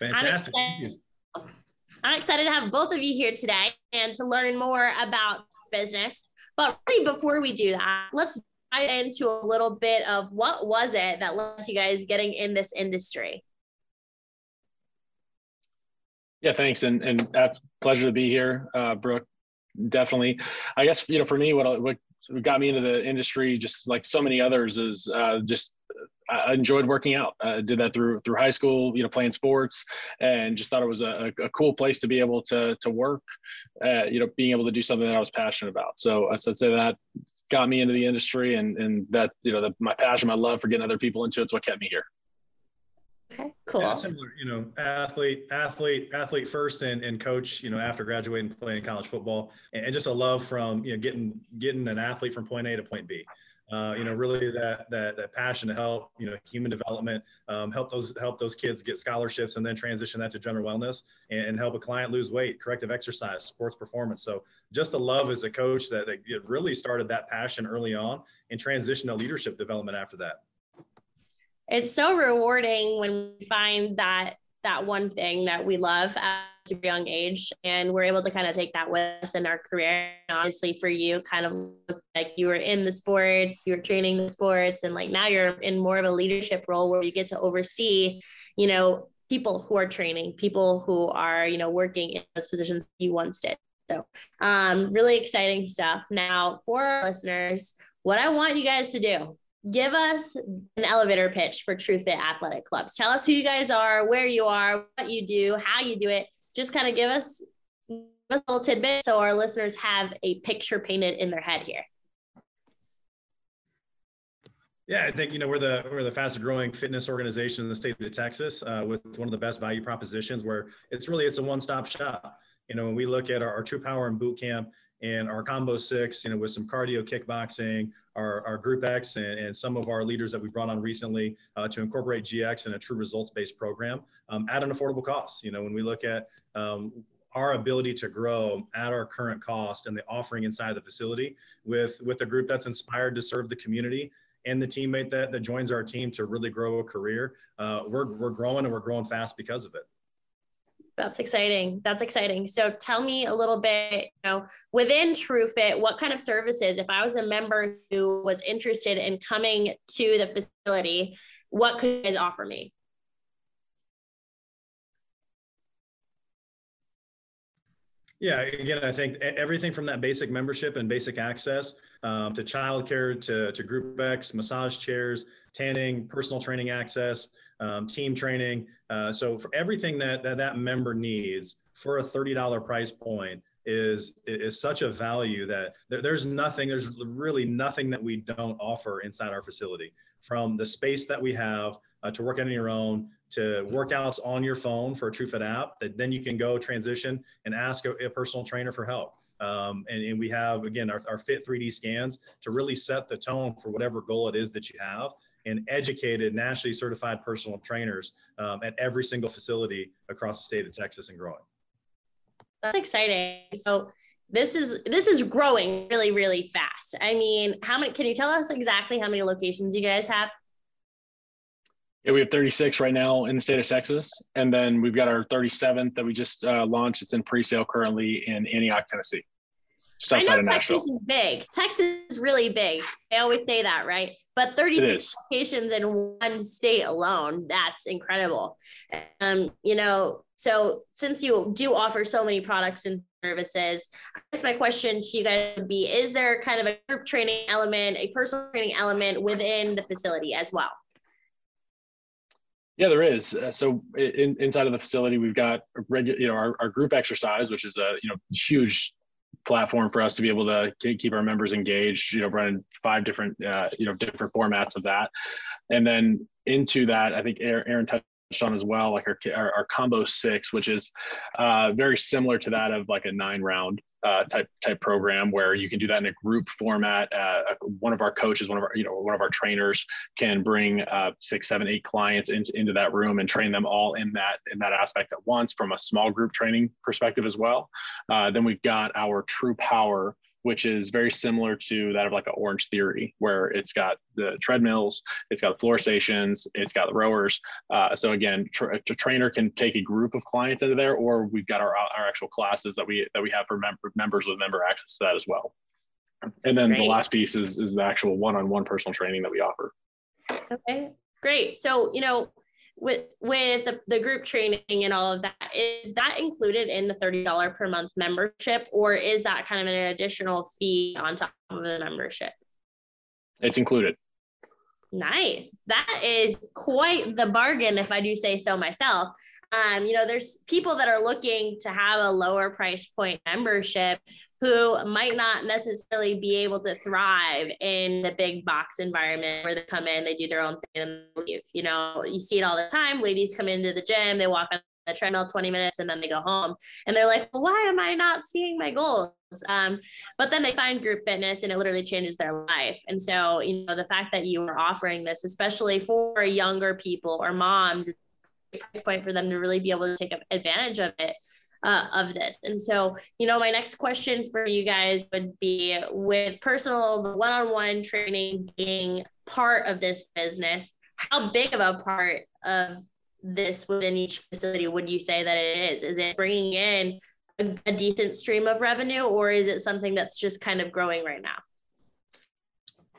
Fantastic. I'm excited, I'm excited to have both of you here today and to learn more about business. But really, before we do that, let's dive into a little bit of what was it that led you guys getting in this industry. Yeah, thanks, and and uh, pleasure to be here, uh, Brooke. Definitely, I guess you know for me, what what got me into the industry, just like so many others, is uh, just I enjoyed working out. I did that through through high school, you know, playing sports, and just thought it was a, a cool place to be able to to work. Uh, you know, being able to do something that I was passionate about. So I'd say that got me into the industry, and and that you know, the, my passion, my love for getting other people into it's what kept me here. Okay, cool. Yeah, similar, you know, athlete, athlete, athlete first, and, and coach. You know, after graduating, playing college football, and, and just a love from you know getting getting an athlete from point A to point B uh, you know, really that that that passion to help, you know, human development, um, help those help those kids get scholarships, and then transition that to general wellness and, help a client lose weight, corrective exercise, sports performance. So just a love as a coach that, that really started that passion early on and transition to leadership development after that. It's so rewarding when we find that that one thing that we love a young age and we're able to kind of take that with us in our career and obviously for you kind of like you were in the sports you were training the sports and like now you're in more of a leadership role where you get to oversee you know people who are training people who are you know working in those positions you once did so um really exciting stuff now for our listeners what i want you guys to do give us an elevator pitch for True Fit Athletic Clubs. Tell us who you guys are, where you are, what you do, how you do it. Just kind of give us, give us a little tidbit so our listeners have a picture painted in their head here. Yeah, I think you know we're the we're the fastest growing fitness organization in the state of Texas uh, with one of the best value propositions. Where it's really it's a one stop shop. You know, when we look at our, our True Power and Boot Camp and our Combo Six, you know, with some cardio, kickboxing, our, our Group X and, and, some of our leaders that we brought on recently uh, to incorporate GX in a true results-based program um, at an affordable cost. You know, when we look at um, our ability to grow at our current cost and the offering inside the facility with, with a group that's inspired to serve the community and the teammate that, that joins our team to really grow a career, uh, we're, we're growing and we're growing fast because of it. That's exciting. That's exciting. So tell me a little bit, you know, within TrueFit, what kind of services, if I was a member who was interested in coming to the facility, what could you guys offer me? Yeah, again, I think everything from that basic membership and basic access um, to childcare, to, to group X, massage chairs, tanning, personal training access, um, team training. Uh, so for everything that, that that member needs for a $30 price point is is such a value that there, there's nothing there's really nothing that we don't offer inside our facility from the space that we have uh, to work on your own to workouts on your phone for a TrueFit app that then you can go transition and ask a, a personal trainer for help. Um, and, and, we have, again, our, our Fit 3D scans to really set the tone for whatever goal it is that you have and educated, nationally certified personal trainers um, at every single facility across the state of Texas and growing. That's exciting. So this is this is growing really really fast. I mean, how many? Can you tell us exactly how many locations you guys have? Yeah, we have 36 right now in the state of Texas, and then we've got our 37th that we just uh, launched. It's in pre-sale currently in Antioch, Tennessee. Just outside I know Texas is big. Texas is really big. They always say that, right? But 36 locations in one state alone, that's incredible. Um, you know, so since you do offer so many products and services, I guess my question to you guys would be, is there kind of a group training element, a personal training element within the facility as well? Yeah, there is. Uh, so in, inside of the facility, we've got regular, you know, our, our group exercise, which is a you know huge platform for us to be able to keep our members engaged. You know, running five different uh, you know different formats of that, and then into that, I think Aaron touched on as well, like our, our, our combo six, which is uh, very similar to that of like a nine round uh, type type program where you can do that in a group format. Uh, one of our coaches, one of our you know one of our trainers can bring uh, six, seven, eight clients into, into that room and train them all in that in that aspect at once from a small group training perspective as well. Uh, then we've got our True Power which is very similar to that of like an Orange Theory, where it's got the treadmills, it's got the floor stations, it's got the rowers. Uh, so again, tra- a trainer can take a group of clients into there, or we've got our, our actual classes that we that we have for mem- members with member access to that as well. And then Great. the last piece is is the actual one-on-one personal training that we offer. Okay, great. So you know with with the, the, group training and all of that is that included in the $30 per month membership or is that kind of an additional fee on top of the membership? It's included. Nice. That is quite the bargain if i do say so myself. Um, you know, there's people that are looking to have a lower price point membership who might not necessarily be able to thrive in the big box environment where they come in, they do their own thing and leave. You know, you see it all the time. Ladies come into the gym, they walk on the treadmill 20 minutes and then they go home and they're like, well, why am I not seeing my goals? Um, but then they find group fitness and it literally changes their life. And so, you know, the fact that you are offering this, especially for younger people or moms, it's a price point for them to really be able to take advantage of it. Uh, of this. And so, you know, my next question for you guys would be with personal one on one training being part of this business, how big of a part of this within each facility would you say that it is? Is it bringing in a, a decent stream of revenue or is it something that's just kind of growing right now?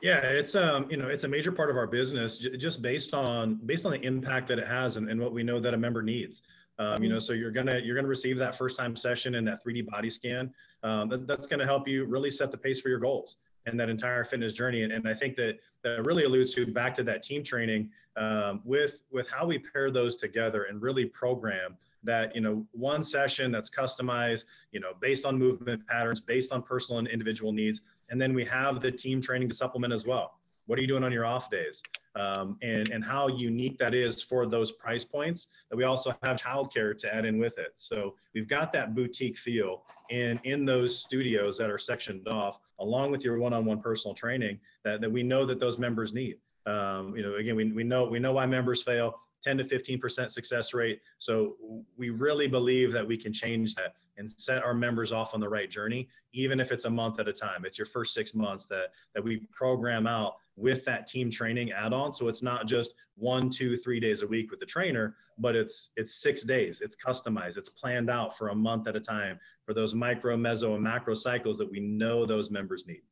Yeah, it's um, you know, it's a major part of our business just based on based on the impact that it has and, and what we know that a member needs. Um, you know, so you're gonna you're gonna receive that first time session and that 3D body scan. Um, that, that's gonna help you really set the pace for your goals and that entire fitness journey. And, and I think that that really alludes to back to that team training um, with with how we pair those together and really program that you know one session that's customized you know based on movement patterns based on personal and individual needs and then we have the team training to supplement as well. What are you doing on your off days? Um, and, and how unique that is for those price points that we also have childcare to add in with it. So we've got that boutique feel in, in those studios that are sectioned off along with your one-on-one personal training that, that we know that those members need. Um, you know, again, we, we know we know why members fail. 10 to 15% success rate. So we really believe that we can change that and set our members off on the right journey, even if it's a month at a time. It's your first six months that, that we program out with that team training add-on. So it's not just one, two, three days a week with the trainer, but it's it's six days. It's customized. It's planned out for a month at a time for those micro, meso, and macro cycles that we know those members need.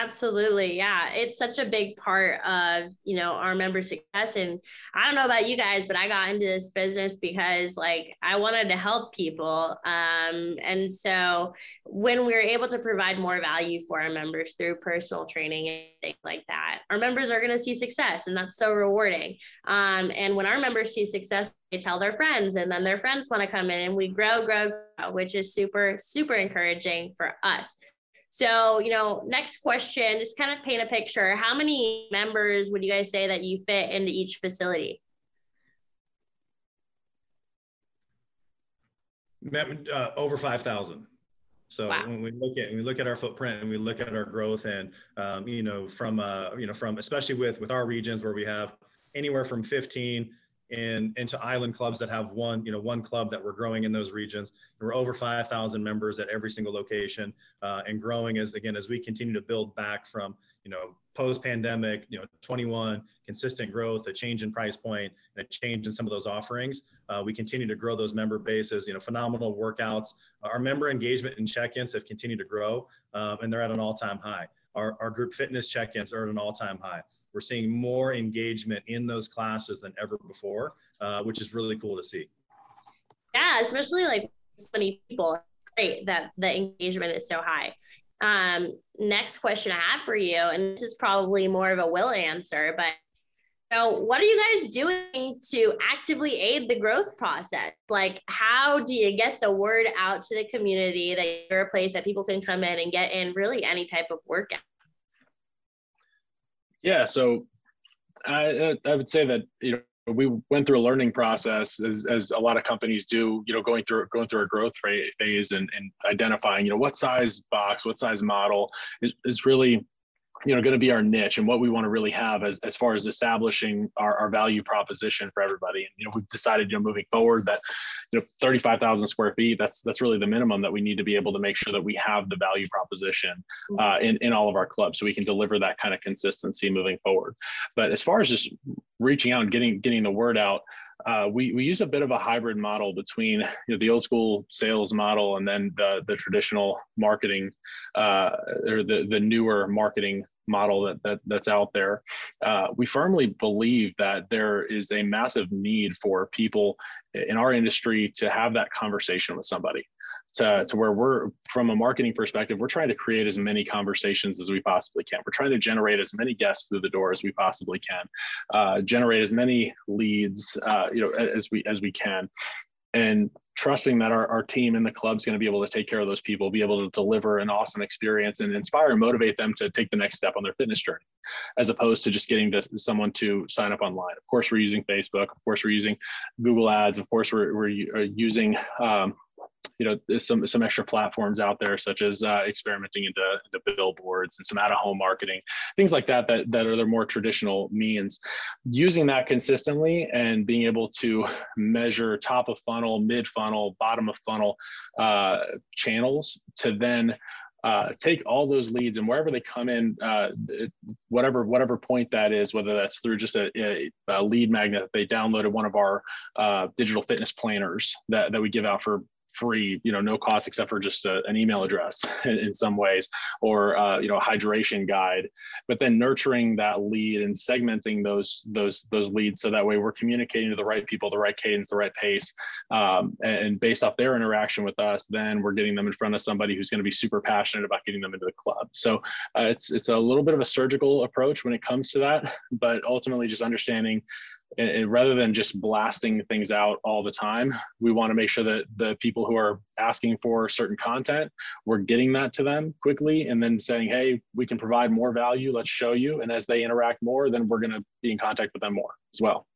Absolutely. Yeah. It's such a big part of, you know, our member success. And I don't know about you guys, but I got into this business because like I wanted to help people. Um, and so when we are able to provide more value for our members through personal training and things like that, our members are going to see success and that's so rewarding. Um, and when our members see success, they tell their friends and then their friends want to come in and we grow, grow, grow, which is super, super encouraging for us. So, you know, next question, just kind of paint a picture. How many members would you guys say that you fit into each facility? Uh, over 5,000. So wow. when we look at we look at our footprint and we look at our growth and um, you know from uh, you know from especially with with our regions where we have anywhere from 15 and into island clubs that have one, you know, one club that we're growing in those regions. And we're over 5,000 members at every single location uh, and growing as, again, as we continue to build back from, you know, post pandemic, you know, 21 consistent growth, a change in price point and a change in some of those offerings. Uh, we continue to grow those member bases, you know, phenomenal workouts. Our member engagement and check-ins have continued to grow um, and they're at an all-time high. Our, our group fitness check-ins are at an all-time high. We're seeing more engagement in those classes than ever before, uh, which is really cool to see. Yeah, especially like so many people. It's great that the engagement is so high. Um, next question I have for you, and this is probably more of a will answer, but so what are you guys doing to actively aid the growth process? Like, how do you get the word out to the community that you're a place that people can come in and get in really any type of workout? Yeah, so I I would say that you know we went through a learning process as, as a lot of companies do you know going through going through a growth phase and, and identifying you know what size box what size model is, is really you know going to be our niche and what we want to really have as, as far as establishing our, our value proposition for everybody. And you know we've decided you know moving forward that you know 35,000 square feet that's that's really the minimum that we need to be able to make sure that we have the value proposition mm-hmm. uh, in in all of our clubs so we can deliver that kind of consistency moving forward but as far as just reaching out and getting getting the word out uh, we, we use a bit of a hybrid model between you know, the old school sales model and then the, the traditional marketing uh, or the, the newer marketing model that, that that's out there. Uh, we firmly believe that there is a massive need for people in our industry to have that conversation with somebody. To, to where we're from a marketing perspective we're trying to create as many conversations as we possibly can. We're trying to generate as many guests through the door as we possibly can. Uh, generate as many leads uh, you know as we as we can and trusting that our, our team in the club is going to be able to take care of those people be able to deliver an awesome experience and inspire and motivate them to take the next step on their fitness journey as opposed to just getting to someone to sign up online. Of course we're using facebook. Of course we're using google ads. Of course we're, we're uh, using um, you know there's some some extra platforms out there such as uh, experimenting into, into billboards and some out of home marketing things like that that that are the more traditional means. Using that consistently and being able to measure top of funnel mid funnel bottom of funnel uh, channels to then uh, take all those leads and wherever they come in, uh, whatever whatever point that is, whether that's through just a, a, a lead magnet, they downloaded one of our uh, digital fitness planners that, that we give out for free, you know, no cost except for just a, an email address in, in some ways, or uh, you know, a hydration guide. But then nurturing that lead and segmenting those those those leads so that way we're communicating to the right people, the right cadence, the right pace, um, and based off their interaction with us, then we're getting them in front of somebody who's going to be super passionate about getting them into the club. So uh, it's it's a little bit of a surgical approach when it comes to that, but ultimately just understanding and, and rather than just blasting things out all the time, we want to make sure that the people who are asking for certain content, we're getting that to them quickly and then saying, hey, we can provide more value. Let's show you. And as they interact more, then we're going to be in contact with them more as well.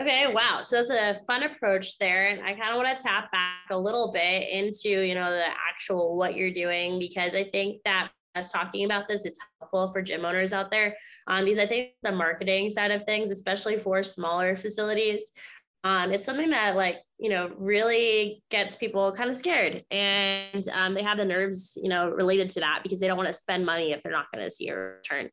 Okay, wow. So that's a fun approach there. And I kind of want to tap back a little bit into, you know, the actual what you're doing because I think that us talking about this, it's helpful for gym owners out there. Um, because I think the marketing side of things, especially for smaller facilities, um, it's something that like you know really gets people kind of scared. And um, they have the nerves you know related to that because they don't want to spend money if they're not going to see a return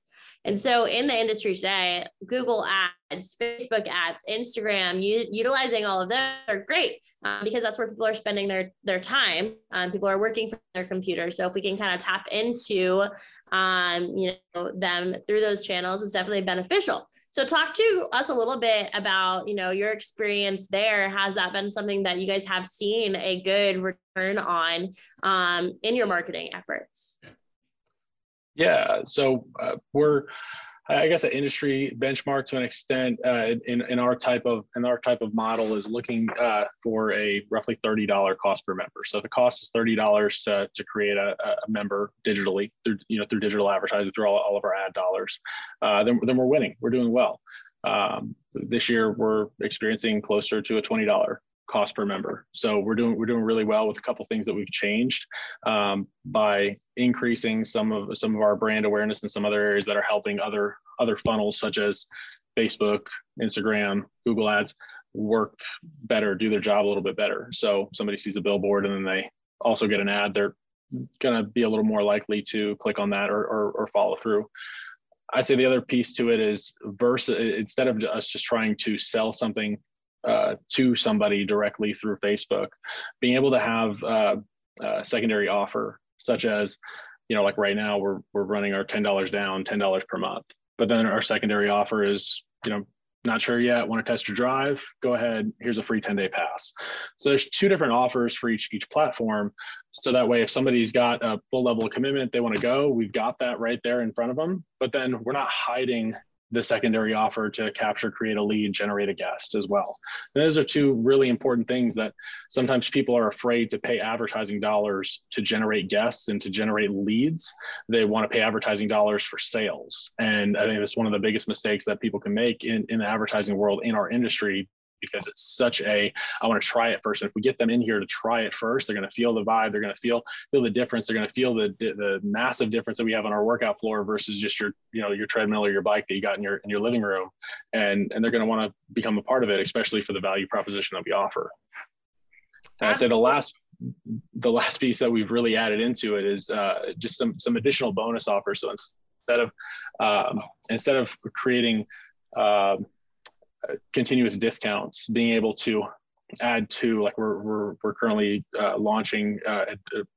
and so in the industry today google ads facebook ads instagram u- utilizing all of them are great um, because that's where people are spending their their time um, people are working from their computer so if we can kind of tap into um, you know them through those channels it's definitely beneficial so talk to us a little bit about, you know, your experience there. Has that been something that you guys have seen a good return on um, in your marketing efforts? Yeah, so uh, we're I guess an industry benchmark to an extent uh, in, in our type of in our type of model is looking uh, for a roughly thirty dollar cost per member. So the cost is thirty dollars to, to create a, a, member digitally through you know through digital advertising through all, all of our ad dollars. Uh, then then we're winning. We're doing well. Um, this year we're experiencing closer to a twenty dollar cost per member. So we're doing we're doing really well with a couple things that we've changed um, by increasing some of some of our brand awareness in some other areas that are helping other other funnels such as Facebook, Instagram, Google Ads work better, do their job a little bit better. So somebody sees a billboard and then they also get an ad, they're to be a little more likely to click on that or, or, or follow through. I'd say the other piece to it is versus instead of us just trying to sell something uh, to somebody directly through Facebook, being able to have uh, a secondary offer, such as, you know, like right now we're we're running our ten dollars down, ten dollars per month. But then our secondary offer is, you know, not sure yet, want to test your drive? Go ahead. Here's a free 10 day pass. So there's two different offers for each each platform. So that way, if somebody's got a full level of commitment, they want to go, we've got that right there in front of them. But then we're not hiding the secondary offer to capture, create a lead, generate a guest as well. And those are two really important things that sometimes people are afraid to pay advertising dollars to generate guests and to generate leads. They want to pay advertising dollars for sales. And I think that's one of the biggest mistakes that people can make in, in the advertising world in our industry because it's such a I want to try it first. And if we get them in here to try it first, they're going to feel the vibe. They're going to feel feel the difference. They're going to feel the the massive difference that we have on our workout floor versus just your you know your treadmill or your bike that you got in your in your living room, and and they're going to want to become a part of it, especially for the value proposition that we offer. And I'd say the last the last piece that we've really added into it is uh, just some some additional bonus offers. So instead of um, instead of creating uh, continuous discounts, being able to add to like we're we're, we're currently uh, launching uh,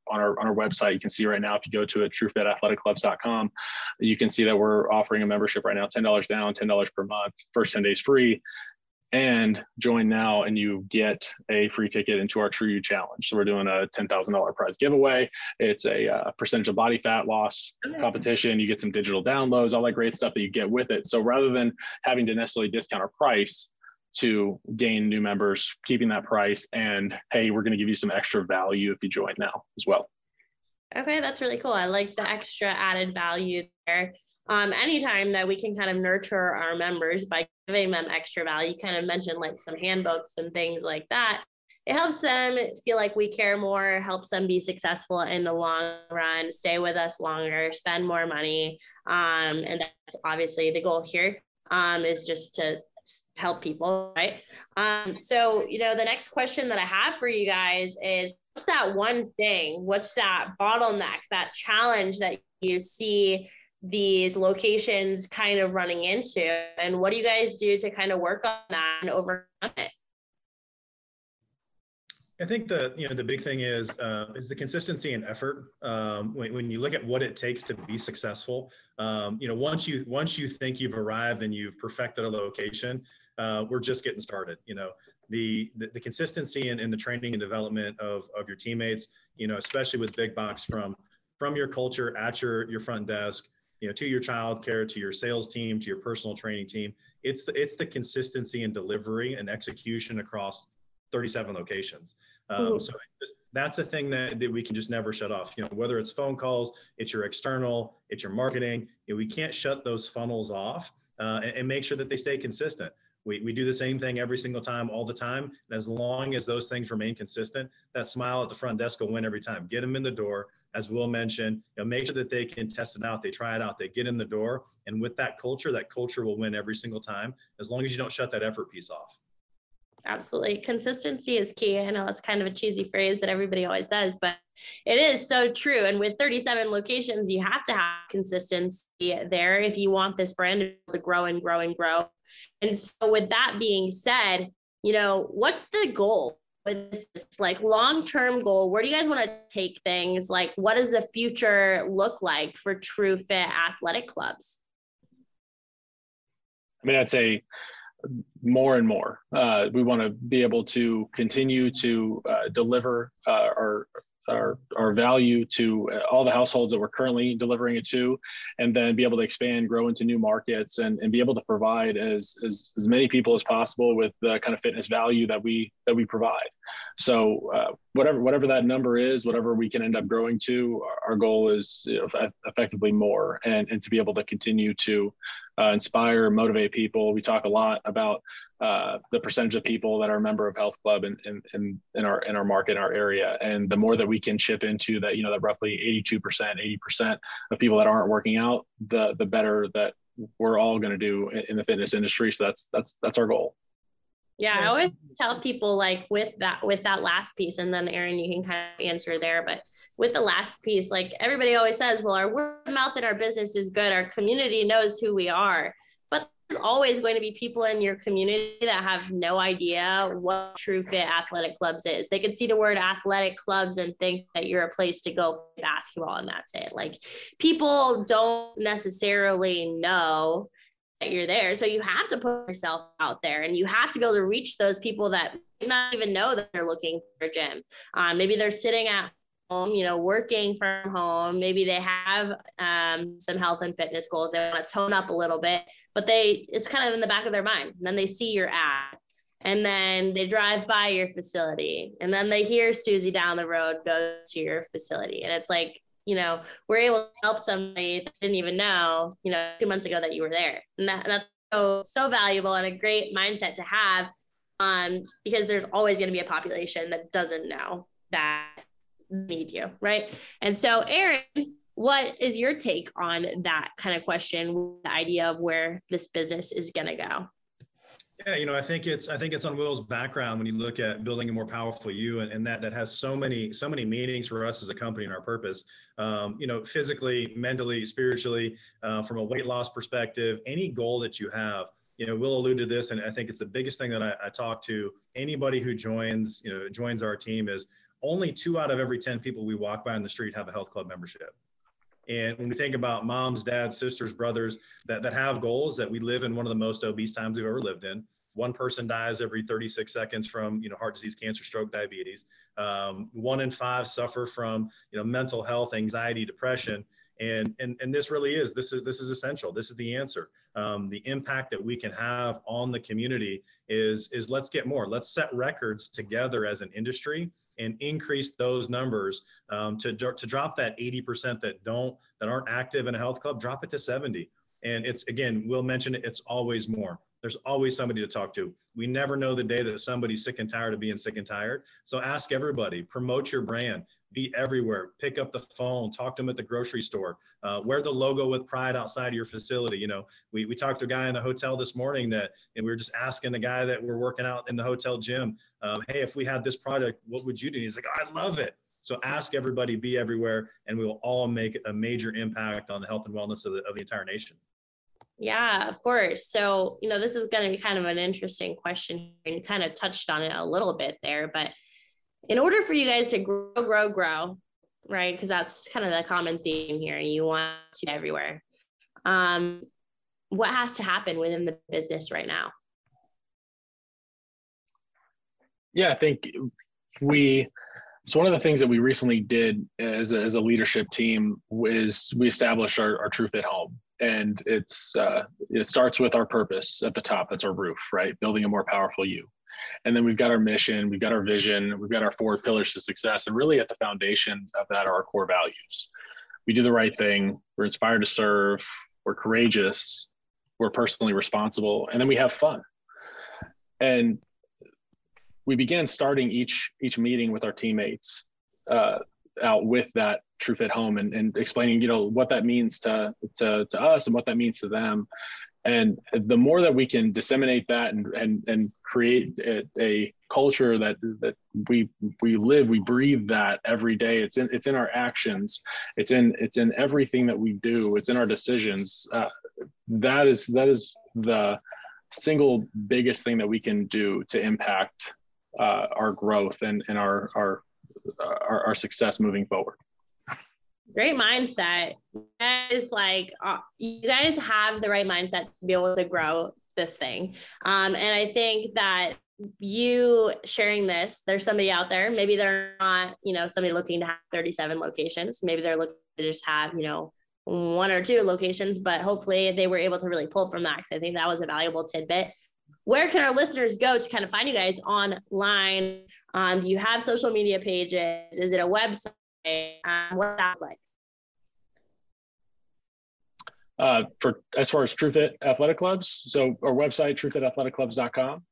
on our on our website. You can see right now if you go to it truefitathletic.clubs.com you can see that we're offering a membership right now $10 down $10 per month first 10 days free and join now and you get a free ticket into our True You Challenge. So we're doing a $10,000 prize giveaway. It's a uh, percentage of body fat loss competition. You get some digital downloads, all that great stuff that you get with it. So rather than having to necessarily discount our price to gain new members, keeping that price and hey, we're going to give you some extra value if you join now as well. Okay, that's really cool. I like the extra added value there um, anytime that we can kind of nurture our members by giving them extra value, you kind of mentioned like some handbooks and things like that. It helps them feel like we care more, helps them be successful in the long run, stay with us longer, spend more money. Um, and that's obviously the goal here um, is just to help people, right? Um, so, you know, the next question that I have for you guys is what's that one thing? What's that bottleneck, that challenge that you see these locations kind of running into and what do you guys do to kind of work on that and overcome it I think the you know the big thing is uh, is the consistency and effort. Um, when, when you look at what it takes to be successful, um, you know once you once you think you've arrived and you've perfected a location, uh, we're just getting started. You know the the, the consistency and, and the training and development of of your teammates. You know especially with big box from from your culture at your your front desk you know, to your child care, to your sales team, to your personal training team. It's the, it's the consistency and delivery and execution across 37 locations. Um, so just, that's a thing that, that we can just never shut off. You know, whether it's phone calls, it's your external, it's your marketing. You know, we can't shut those funnels off uh, and, and make sure that they stay consistent. We, we do the same thing every single time, all the time. And as long as those things remain consistent, that smile at the front desk will win every time. Get them in the door, as Will mentioned, you know, make sure that they can test it out, they try it out, they get in the door. And with that culture, that culture will win every single time, as long as you don't shut that effort piece off. Absolutely. Consistency is key. I know it's kind of a cheesy phrase that everybody always says, but it is so true. And with 37 locations, you have to have consistency there if you want this brand to grow and grow and grow. And so, with that being said, you know, what's the goal? With this like long term goal where do you guys want to take things like what does the future look like for true fit athletic clubs i mean i'd say more and more. Uh, we want to be able to continue to uh, deliver uh, our our, our value to all the households that we're currently delivering it to, and then be able to expand, grow into new markets, and, and be able to provide as, as, as many people as possible with the kind of fitness value that we that we provide. So uh, whatever whatever that number is, whatever we can end up growing to, our goal is you know, effectively more, and, and to be able to continue to uh, inspire, motivate people. We talk a lot about uh, the percentage of people that are a member of Health Club in, in, in, in, our in our market, in our area, and the more that we can chip into that, you know, that roughly 82%, 80% of people that aren't working out, the the better that we're all going to do in, in the fitness industry. So that's that's that's our goal. Yeah, I always tell people like with that with that last piece, and then Aaron, you can kind of answer there. But with the last piece, like everybody always says, well, our word of mouth in our business is good. Our community knows who we are. But there's always going to be people in your community that have no idea what True Fit Athletic Clubs is. They could see the word athletic clubs and think that you're a place to go play basketball, and that's it. Like people don't necessarily know you're there. So you have to put yourself out there and you have to be able to reach those people that not even know that they're looking for a gym. Um, maybe they're sitting at home, you know, working from home. Maybe they have um, some health and fitness goals. They want to tone up a little bit, but they it's kind of in the back of their mind. And then they see your ad and then they drive by your facility and then they hear Susie down the road go to your facility. And it's like, you know, we're able to help somebody that didn't even know, you know, two months ago that you were there. And that, that's so, so valuable and a great mindset to have um, because there's always going to be a population that doesn't know that need you. Right. And so, Aaron, what is your take on that kind of question, the idea of where this business is going to go? Yeah, you know, I think it's I think it's on Will's background when you look at building a more powerful you, and, and that that has so many so many meanings for us as a company and our purpose. Um, you know, physically, mentally, spiritually, uh, from a weight loss perspective, any goal that you have. You know, Will alluded to this, and I think it's the biggest thing that I, I talk to anybody who joins. You know, joins our team is only two out of every ten people we walk by on the street have a health club membership. And when we think about moms, dads, sisters, brothers that, that have goals, that we live in one of the most obese times we've ever lived in. One person dies every 36 seconds from you know heart disease, cancer, stroke, diabetes. Um, one in five suffer from you know mental health, anxiety, depression. And, and, and this really is this is this is essential. This is the answer. Um, the impact that we can have on the community is is let's get more. Let's set records together as an industry and increase those numbers. Um, to, to drop that 80% that don't that aren't active in a health club drop it to 70 and it's again we'll mention it, it's always more. There's always somebody to talk to. We never know the day that somebody's sick and tired of being sick and tired. So ask everybody promote your brand be everywhere. Pick up the phone talk to them at the grocery store uh, wear the logo with pride outside of your facility. You know we, we talked to a guy in the hotel this morning that and we were just asking the guy that we're working out in the hotel gym um, hey if we had this product what would you do? And he's like i love it. So ask everybody be everywhere and we will all make a major impact on the health and wellness of the, of the entire nation. Yeah, of course. So, you know, this is going to be kind of an interesting question. And you kind of touched on it a little bit there, but in order for you guys to grow, grow, grow, right? Because that's kind of the common theme here. You want to everywhere. Um, what has to happen within the business right now? Yeah, I think we. So one of the things that we recently did as a, as a leadership team was we established our, our True Fit Home, and it's uh, it starts with our purpose at the top. That's our roof, right? Building a more powerful you. And then we've got our mission, we've got our vision, we've got our four pillars to success. And really at the foundations of that are our core values. We do the right thing, we're inspired to serve, we're courageous, we're personally responsible, and then we have fun. And we began starting each each meeting with our teammates uh, out with that true fit home and, and explaining you know what that means to, to to us and what that means to them and the more that we can disseminate that and and, and create a, a culture that that we we live we breathe that every day it's in it's in our actions it's in it's in everything that we do it's in our decisions uh, that is that is the single biggest thing that we can do to impact uh, our growth and and our our our, our success moving forward great mindset. You guys like uh, you guys have the right mindset to be able to grow this thing. Um, and I think that you sharing this, there's somebody out there, maybe they're not, you know, somebody looking to have 37 locations. Maybe they're looking to just have, you know, one or two locations, but hopefully they were able to really pull from that. Cause I think that was a valuable tidbit. Where can our listeners go to kind of find you guys online? Um, do you have social media pages? Is it a website? Um, what that like? uh, for as far as TrueFit Athletic Clubs. So our website, truefitathletic.clubs.com.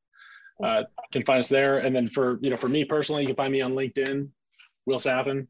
Uh, can find us there. And then for, you know, for me personally, you can find me on LinkedIn, Will Saffen.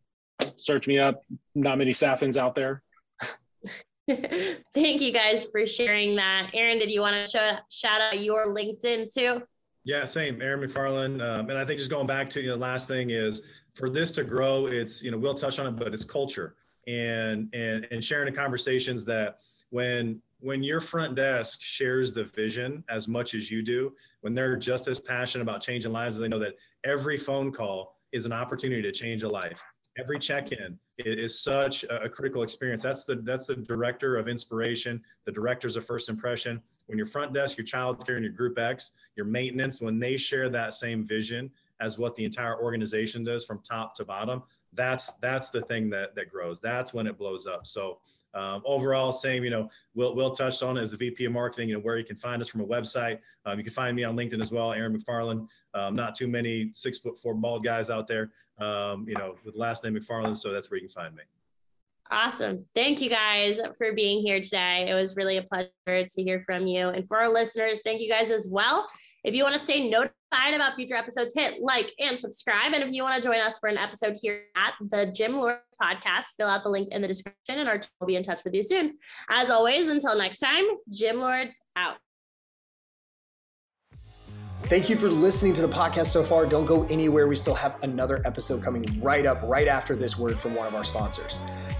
Search me up. Not many Saffens out there. Thank you guys for sharing that. Aaron, did you want to show, shout out your LinkedIn too? Yeah, same. Aaron McFarland. Um, and I think just going back to you know, the last thing is for this to grow, it's, you know, we'll touch on it, but it's culture and, and, and sharing the conversations that, when when your front desk shares the vision as much as you do, when they're just as passionate about changing lives, they know that every phone call is an opportunity to change a life. Every check-in is such a critical experience. That's the that's the director of inspiration, the directors of first impression. When your front desk, your child care, and your group X, your maintenance, when they share that same vision as what the entire organization does from top to bottom, that's that's the thing that that grows. That's when it blows up. So um, overall, same. You know, Will Will touched on as the VP of marketing. You know where you can find us from a website. Um, you can find me on LinkedIn as well, Aaron McFarland. Um, not too many six foot four bald guys out there. Um, you know, with last name McFarland, so that's where you can find me. Awesome. Thank you guys for being here today. It was really a pleasure to hear from you. And for our listeners, thank you guys as well. If you want to stay notified about future episodes, hit like and subscribe. And if you want to join us for an episode here at the Gym Lords podcast, fill out the link in the description and our team will be in touch with you soon. As always, until next time, Gym Lords out. Thank you for listening to the podcast so far. Don't go anywhere. We still have another episode coming right up, right after this word from one of our sponsors.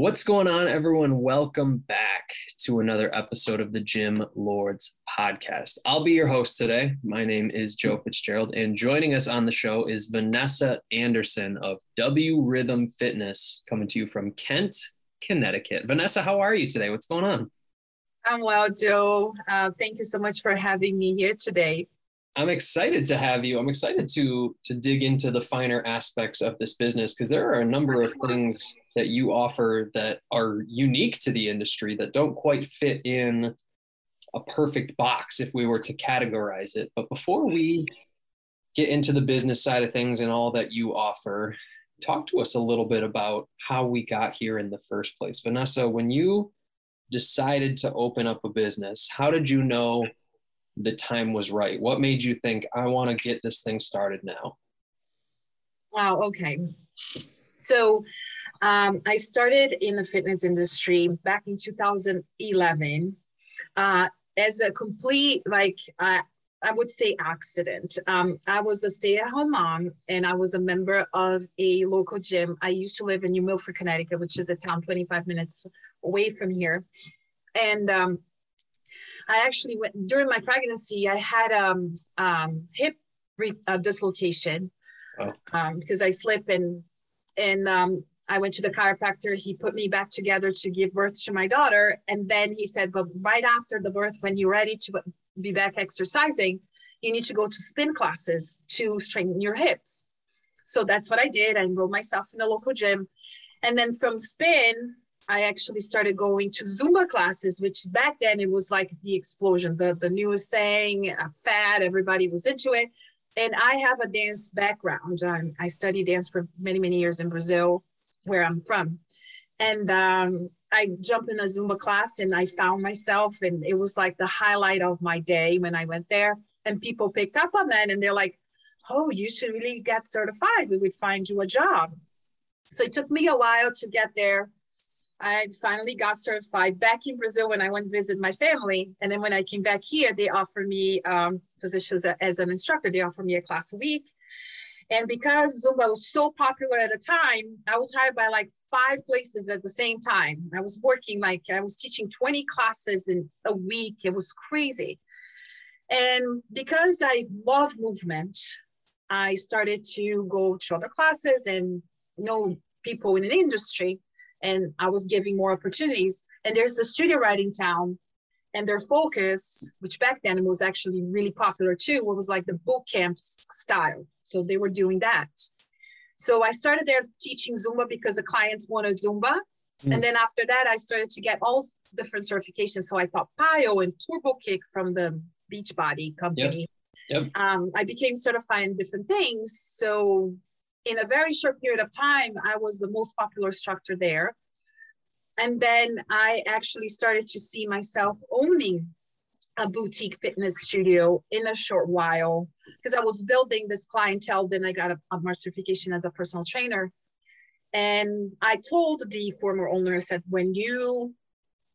What's going on, everyone? Welcome back to another episode of the Gym Lords podcast. I'll be your host today. My name is Joe Fitzgerald, and joining us on the show is Wanessa Anderson of W Rhythm Fitness, coming to you from Kent, Connecticut. Wanessa, how are you today? What's going on? I'm well, Joe. Uh, thank you so much for having me here today. I'm excited to have you. I'm excited to to dig into the finer aspects of this business because there are a number of things that you offer that are unique to the industry that don't quite fit in a perfect box if we were to categorize it. But before we get into the business side of things and all that you offer, talk to us a little bit about how we got here in the first place. Wanessa, when you decided to open up a business, how did you know the time was right? What made you think, I want to get this thing started now? Wow, okay. So um, I started in the fitness industry back in 2011 uh, as a complete, like, uh, I would say accident. Um, I was a stay at home mom and I was a member of a local gym. I used to live in New Milford, Connecticut, which is a town 25 minutes away from here. And um, I actually went during my pregnancy. I had um, um hip re, uh, dislocation oh. um, because I slipped and and um, I went to the chiropractor. He put me back together to give birth to my daughter, and then he said, "But right after the birth, when you're ready to be back exercising, you need to go to spin classes to strengthen your hips." So that's what I did. I enrolled myself in a local gym, and then from spin, I actually started going to Zumba classes, which back then it was like the explosion, the, the newest thing, a fad, everybody was into it. And I have a dance background. Um, I studied dance for many, many years in Brazil, where I'm from. And um, I jumped in a Zumba class and I found myself, and it was like the highlight of my day when I went there. And people picked up on that and they're like, oh, you should really get certified. We would find you a job. So it took me a while to get there I finally got certified back in Brazil when I went to visit my family. And then when I came back here, they offered me um, positions as an instructor. They offered me a class a week. And because Zumba was so popular at the time, I was hired by like five places at the same time. I was working like I was teaching 20 classes in a week. It was crazy. And because I love movement, I started to go to other classes and know people in the industry and I was giving more opportunities. And there's a studio right in town, and their focus, which back then was actually really popular too, was like the boot camp style. So they were doing that. So I started there teaching Zumba because the clients wanted Zumba. Mm. And then after that, I started to get all different certifications. So I taught PiYo and Turbo Kick from the Beachbody company. Yep. Yep. Um, I became certified in different things. So in a very short period of time, I was the most popular instructor there. And then I actually started to see myself owning a boutique fitness studio in a short while because I was building this clientele. Then I got a, a certification as a personal trainer. And I told the former owner, I said, when you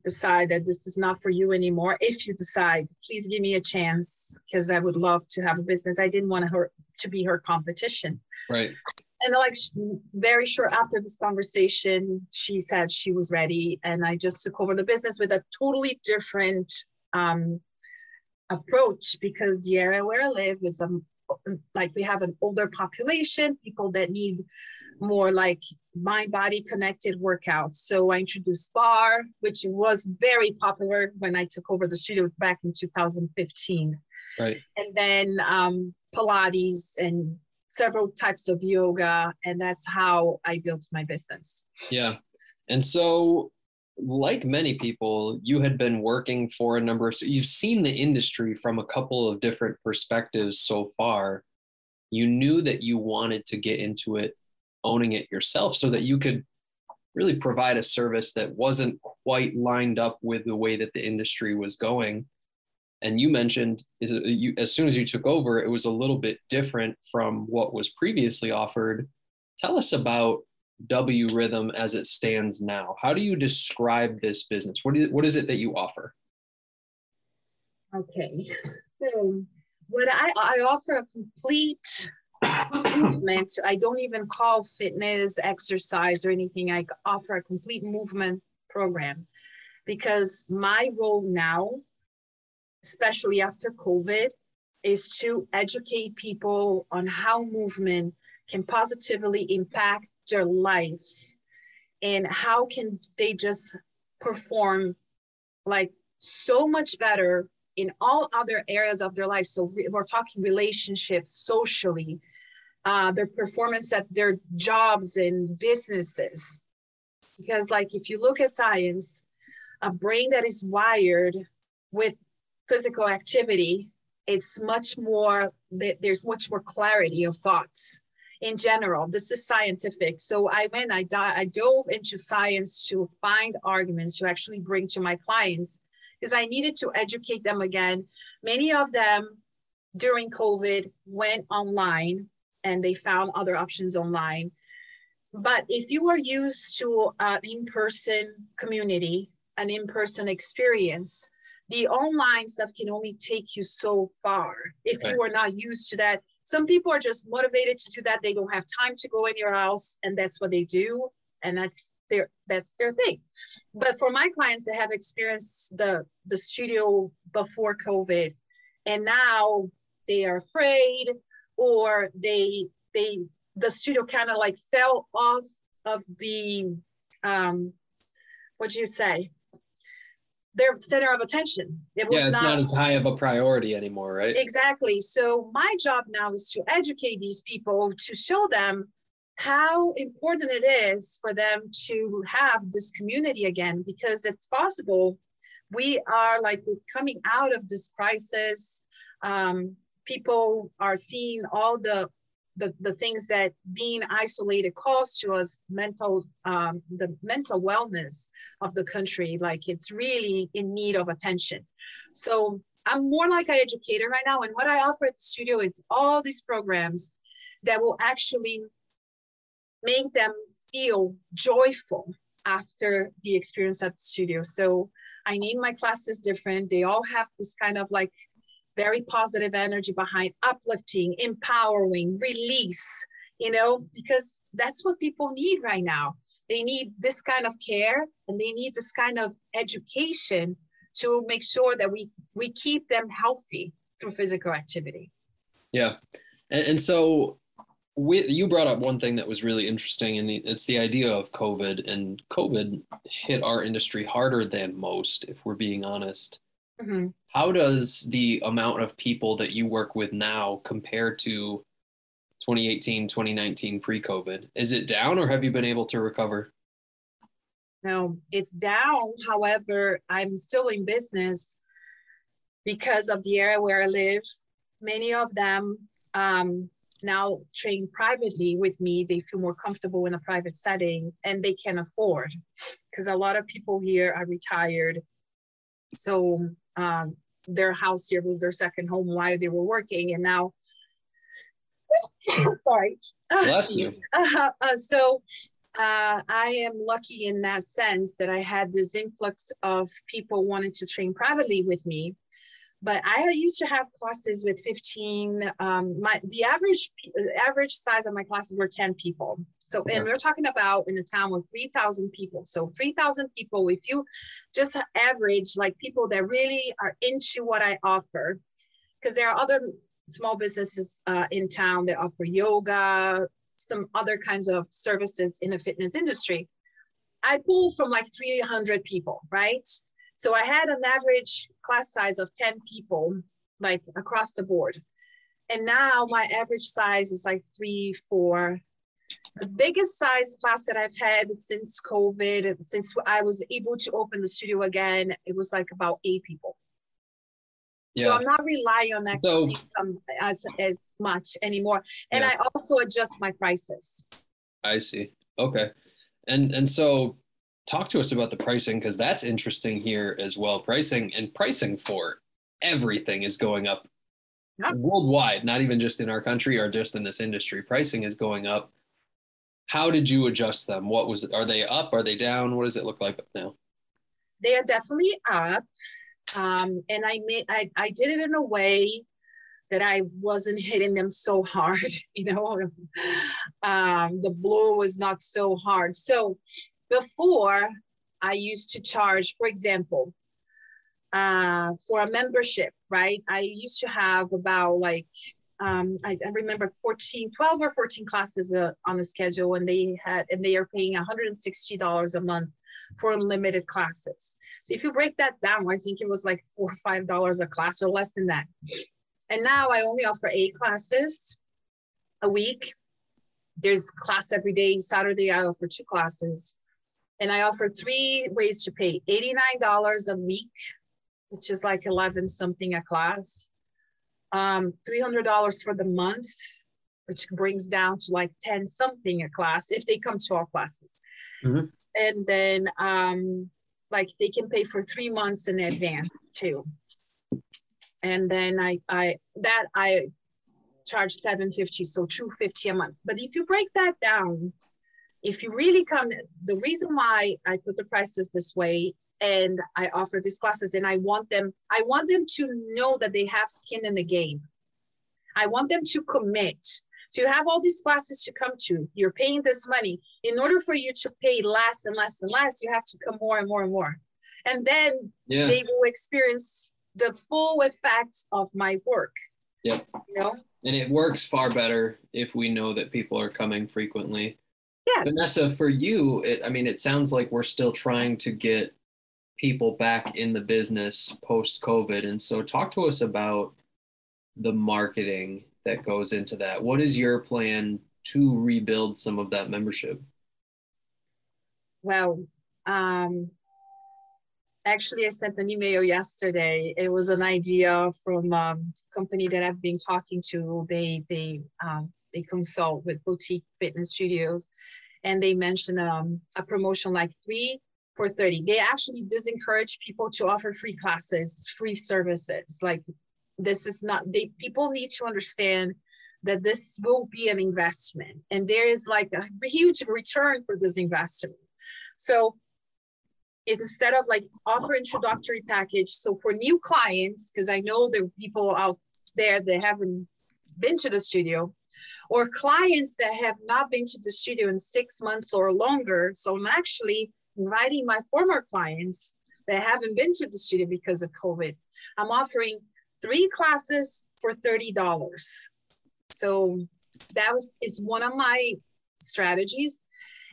decide that this is not for you anymore, if you decide, please give me a chance because I would love to have a business. I didn't want her to be her competition. Right. And like very short after this conversation, she said she was ready, and I just took over the business with a totally different um, approach because the area where I live is um, like we have an older population, people that need more like mind body connected workouts. So I introduced barre, which was very popular when I took over the studio back in 2015. Right. And then um, Pilates and several types of yoga. And that's how I built my business. Yeah. And so, like many people, you had been working for a number of, so you've seen the industry from a couple of different perspectives so far. You knew that you wanted to get into it, owning it yourself, so that you could really provide a service that wasn't quite lined up with the way that the industry was going and you mentioned you, as soon as you took over it was a little bit different from what was previously offered. Tell us about w rhythm as it stands now. How do you describe this business? What is, what is it that you offer? Okay. So what i, I offer a complete movement. I don't even call fitness exercise or anything. I offer a complete movement program because my role now especially after COVID, is to educate people on how movement can positively impact their lives and how can they just perform like so much better in all other areas of their life. So we're talking relationships, socially, uh, their performance at their jobs and businesses. Because like if you look at science, a brain that is wired with physical activity, it's much more, there's much more clarity of thoughts in general. This is scientific. So I went, I, di- I dove into science to find arguments to actually bring to my clients because I needed to educate them again. Many of them during COVID went online and they found other options online. But if you are used to an in person community, an in person experience, the online stuff can only take you so far if you are not used to that. Some people are just motivated to do that. They don't have time to go anywhere else, and that's what they do. And that's their that's their thing. But for my clients that have experienced the the studio before COVID, and now they are afraid, or they they the studio kind of like fell off of the um what do you say their center of attention. It was yeah, it's not, not, as high of a priority anymore, right? Exactly. So my job now is to educate these people to show them how important it is for them to have this community again because it's possible we are like coming out of this crisis um, people are seeing all the, the the things that being isolated causes to us mental um, the mental wellness of the country like it's really in need of attention so i'm more like an educator right now and what i offer at the studio is all these programs that will actually make them feel joyful after the experience at the studio. So I name my classes different. They all have this kind of like very positive energy behind uplifting, empowering, release, you know, because that's what people need right now. They need this kind of care and they need this kind of education to make sure that we we keep them healthy through physical activity. Yeah. And, and so with, you brought up one thing that was really interesting, and it's the idea of COVID. And COVID hit our industry harder than most, if we're being honest. Mm-hmm. How does the amount of people that you work with now compare to 2018, 2019 pre COVID? Is it down, or have you been able to recover? No, it's down. However, I'm still in business because of the area where I live. Many of them um, now train privately with me, they feel more comfortable in a private setting and they can afford because a lot of people here are retired. So um, their house here was their second home while they were working. And now, sorry. Bless you. Uh, uh, so uh, I am lucky in that sense that I had this influx of people wanting to train privately with me but I used to have classes with 15. Um, my the average average size of my classes were 10 people. So, and we're talking about in a town with 3,000 people. So, 3,000 people. If you just average like people that really are into what I offer, because there are other small businesses uh, in town that offer yoga, some other kinds of services in the fitness industry. I pull from like 300 people, right? So I had an average class size of 10 people, like across the board. And now my average size is like three, four. The biggest size class that I've had since COVID, since I was able to open the studio again, it was like about eight people. Yeah. So I'm not relying on that so, um, as as much anymore. And yeah. I also adjust my prices. I see. Okay. And and so talk to us about the pricing because that's interesting here as well. Pricing and pricing for everything is going up yeah. worldwide, not even just in our country or just in this industry. Pricing is going up. How did you adjust them? What was? Are they up? Are they down? What does it look like now? They are definitely up. Um, and I made I, I did it in a way that I wasn't hitting them so hard, you know. Um, the blow was not so hard. So before, I used to charge, for example, uh, for a membership, right? I used to have about like, um, I, I, remember 14, 12 or 14 classes uh, on the schedule and they had, and they are paying $160 a month for unlimited classes. So if you break that down, I think it was like four or five dollars a class or less than that. And now I only offer eight classes a week. There's class every day. Saturday I offer two classes. And I offer three ways to pay $89 a week, which is like 11 something a class, um, $300 for the month, which brings down to like 10 something a class if they come to all classes. Mm-hmm. And then um, like they can pay for three months in advance too. And then I, I that I charge 750, so 250 a month. But if you break that down, if you really come, the reason why I put the prices this way and I offer these classes and I want them, I want them to know that they have skin in the game. I want them to commit. So you have all these classes to come to. You're paying this money. In order for you to pay less and less and less, you have to come more and more and more. And then Yeah. they will experience the full effects of my work. Yep. You know? And it works far better if we know that people are coming frequently. Yes. Wanessa, for you, it, I mean, it sounds like we're still trying to get people back in the business post COVID. And so, talk to us about the marketing that goes into that. What is your plan to rebuild some of that membership? Well, um, actually, I sent an email yesterday. It was an idea from um, a company that I've been talking to. They they um, they consult with boutique fitness studios, and they mentioned um, a promotion like three for 30. They actually disencourage people to offer free classes, free services. Like this is not they people need to understand that this will be an investment and there is like a huge return for this investment. So instead of like offer introductory package, so for new clients, because I know there are people out there that haven't been to the studio, or clients that have not been to the studio in six months or longer. So I'm actually inviting my former clients that haven't been to the studio because of COVID. I'm offering three classes for $30. So that was it's one of my strategies.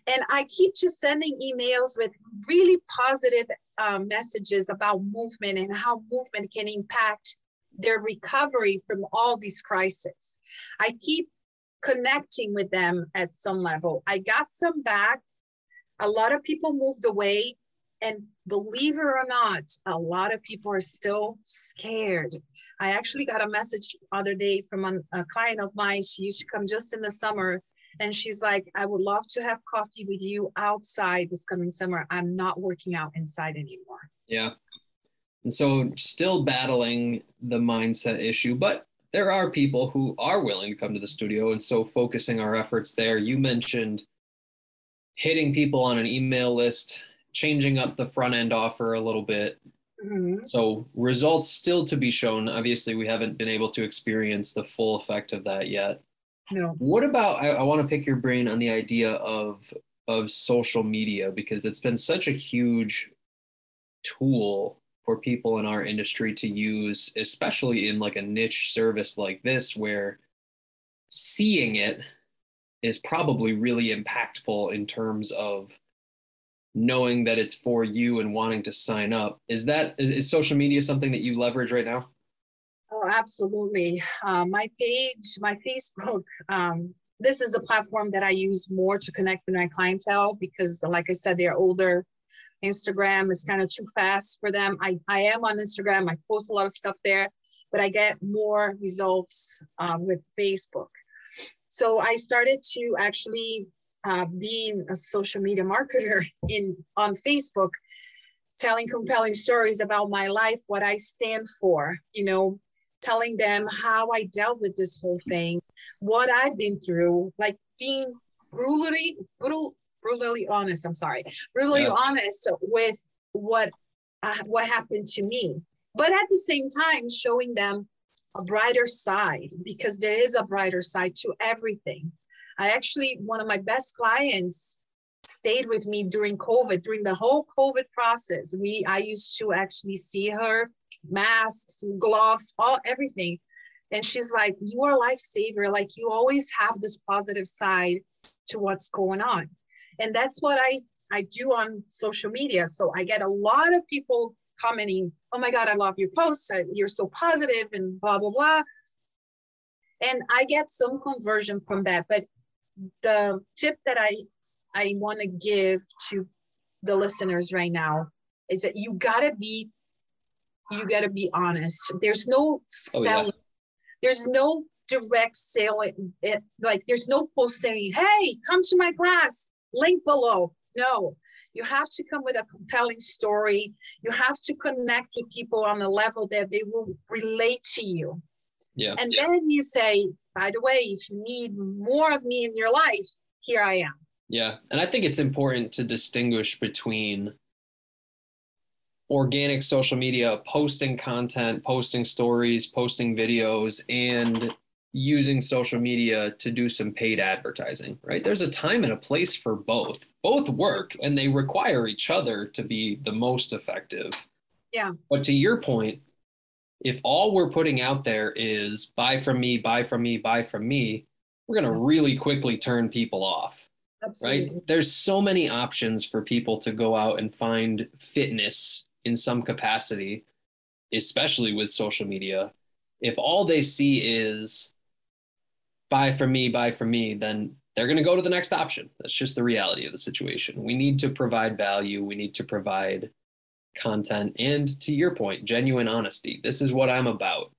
And I keep just sending emails with really positive um, messages about movement and how movement can impact their recovery from all these crises. I keep connecting with them at some level. I got some back. A lot of people moved away. And believe it or not, a lot of people are still scared. I actually got a message other day from a, a client of mine. She used to come just in the summer. And she's like, I would love to have coffee with you outside this coming summer. I'm not working out inside anymore. Yeah. And so, still battling the mindset issue, but there are people who are willing to come to the studio. And so, focusing our efforts there. You mentioned hitting people on an email list, changing up the front end offer a little bit. Mhm. So, results still to be shown. Obviously, we haven't been able to experience the full effect of that yet. No. What about? I, I want to pick your brain on the idea of of social media because it's been such a huge tool for people in our industry to use, especially in like a niche service like this, where seeing it is probably really impactful in terms of knowing that it's for you and wanting to sign up. Is that is, is social media something that you leverage right now? Oh, absolutely. Uh, my page, my Facebook, um, this is a platform that I use more to connect with my clientele because, like I said, they're older. Instagram is kind of too fast for them. I, I am on Instagram, I post a lot of stuff there, but I get more results um, with Facebook. So I started to actually uh, being a social media marketer in on Facebook, telling compelling stories about my life, what I stand for, you know, telling them how I dealt with this whole thing, what I've been through, like being brutally, brutal, brutally honest. I'm sorry, brutally Yeah. honest with what uh, what happened to me, but at the same time showing them a brighter side because there is a brighter side to everything. I actually one of my best clients stayed with me during COVID, during the whole COVID process. We I used to actually see her masks, gloves, all everything. And she's like, You are a lifesaver. Like you always have this positive side to what's going on. And that's what I I do on social media. So I get a lot of people commenting, Oh my God, I love your posts. You're so positive and blah, blah, blah. And I get some conversion from that. But the tip that I I want to give to the listeners right now is that you gotta be you gotta be honest. There's no Oh, yeah. selling. There's no direct selling. It like there's no post saying, "Hey, come to my class. Link below." No, you have to come with a compelling story. You have to connect with people on a level that they will relate to you. Yeah. And then you say, by the way, if you need more of me in your life, here I am. Yeah. And I think it's important to distinguish between organic social media, posting content, posting stories, posting videos, and using social media to do some paid advertising, right? There's a time and a place for both. Both work and they require each other to be the most effective. Yeah. But to your point, if all we're putting out there is buy from me, buy from me, buy from me, we're going to really quickly turn people off. Absolutely. Right? There's so many options for people to go out and find fitness in some capacity, especially with social media. If all they see is buy from me, buy from me, then they're going to go to the next option. That's just the reality of the situation. We need to provide value. We need to provide content. And to your point, genuine honesty. This is what I'm about.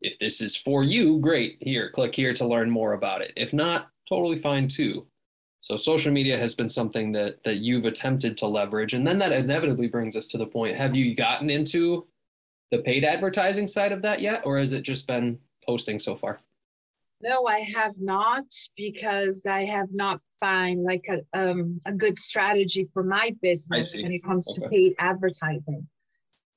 If this is for you, great. Here, click here to learn more about it. If not, totally fine too. So social media has been something that that you've attempted to leverage. And then that inevitably brings us to the point, have you gotten into the paid advertising side of that yet? Or has it just been posting so far? No, I have not because I have not find like a um, a good strategy for my business when it comes okay. to paid advertising.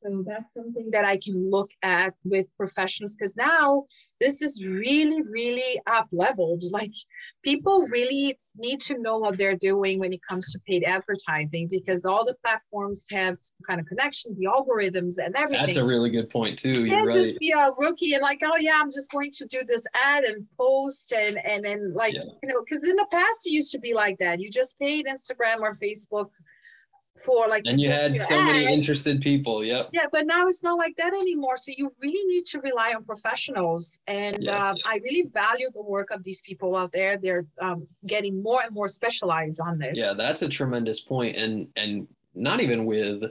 So that's something that I can look at with professionals because now this is really, really up leveled. Like people really need to know what they're doing when it comes to paid advertising because all the platforms have some kind of connection, the algorithms and everything. That's a really good point too. You can't right. just be a rookie and like, oh yeah, I'm just going to do this ad and post and and then like yeah. you know, because in the past it used to be like that. You just paid Instagram or Facebook for like and you had so ad. many interested people yep yeah but now it's not like that anymore so you really need to rely on professionals and yeah, um, yeah. i really value the work of these people out there they're um, getting more and more specialized on this yeah that's a tremendous point and and not even with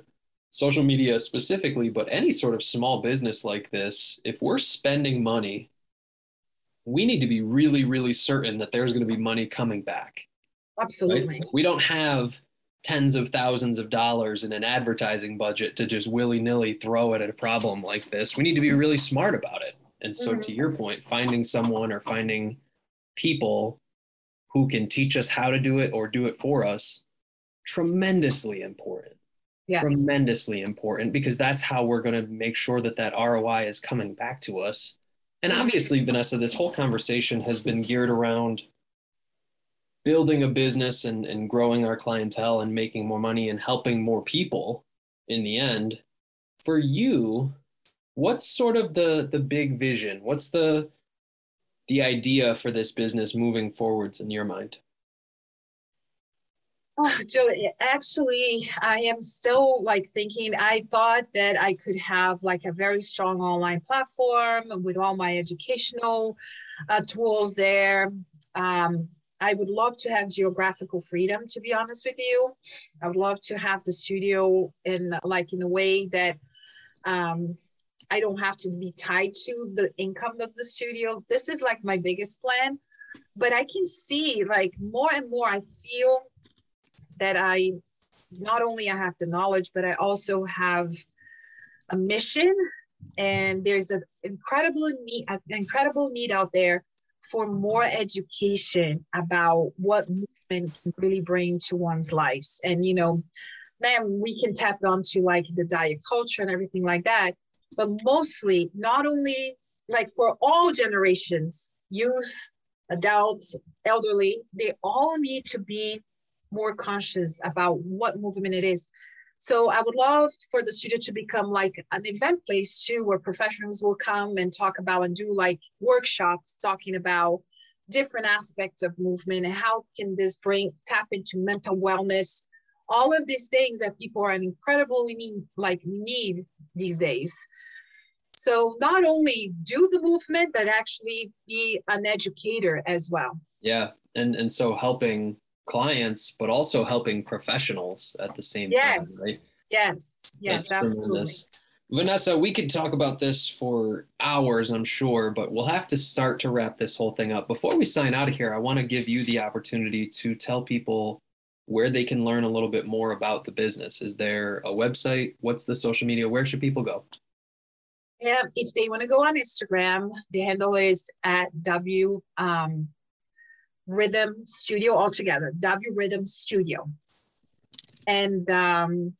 social media specifically but any sort of small business like this if we're spending money we need to be really really certain that there's going to be money coming back absolutely right? we don't have tens of thousands of dollars in an advertising budget to just willy-nilly throw it at a problem like this we need to be really smart about it and so mm-hmm. to your point finding someone or finding people who can teach us how to do it or do it for us tremendously important yes. tremendously important because that's how we're going to make sure that that roi is coming back to us and mm-hmm. obviously wanessa this whole conversation has been geared around building a business and, and growing our clientele and making more money and helping more people in the end for you what's sort of the the big vision what's the the idea for this business moving forwards in your mind oh, Joe, actually, I am still like thinking. I thought that I could have like a very strong online platform with all my educational uh, tools there. Um, I would love to have geographical freedom, to be honest with you. I would love to have the studio in like in a way that um, I don't have to be tied to the income of the studio. This is like my biggest plan. But I can see like more and more, I feel that I not only I have the knowledge, but I also have a mission. And there's an incredible need, an incredible need out there for more education about what movement can really bring to one's lives. And, you know, then we can tap onto like the diet culture and everything like that. But mostly, not only like for all generations, youth, adults, elderly, they all need to be more conscious about what movement it is. So I would love for the studio to become like an event place too, where professionals will come and talk about and do like workshops talking about different aspects of movement and how can this bring tap into mental wellness, all of these things that people are incredibly need, like need these days. So not only do the movement, but actually be an educator as well. Yeah, and and so helping clients, but also helping professionals at the same yes. time, right? Yes, yes, That's absolutely. Tremendous. Wanessa, we could talk about this for hours, I'm sure, but we'll have to start to wrap this whole thing up. Before we sign out of here, I want to give you the opportunity to tell people where they can learn a little bit more about the business. Is there a website? What's the social media? Where should people go? Yeah, if they want to go on Instagram, the handle is at W um, Rhythm Studio altogether, W Rhythm Studio. And um,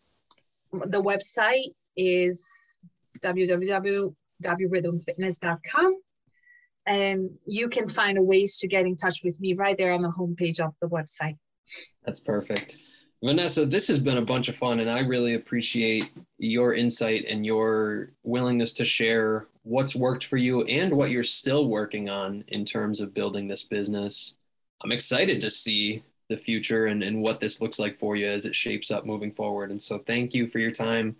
the website is www.wrhythmfitness.com. and you can find a ways to get in touch with me right there on the homepage of the website. That's perfect. Wanessa, this has been a bunch of fun, and I really appreciate your insight and your willingness to share what's worked for you and what you're still working on in terms of building this business. I'm excited to see the future and, and what this looks like for you as it shapes up moving forward. And so, thank you for your time.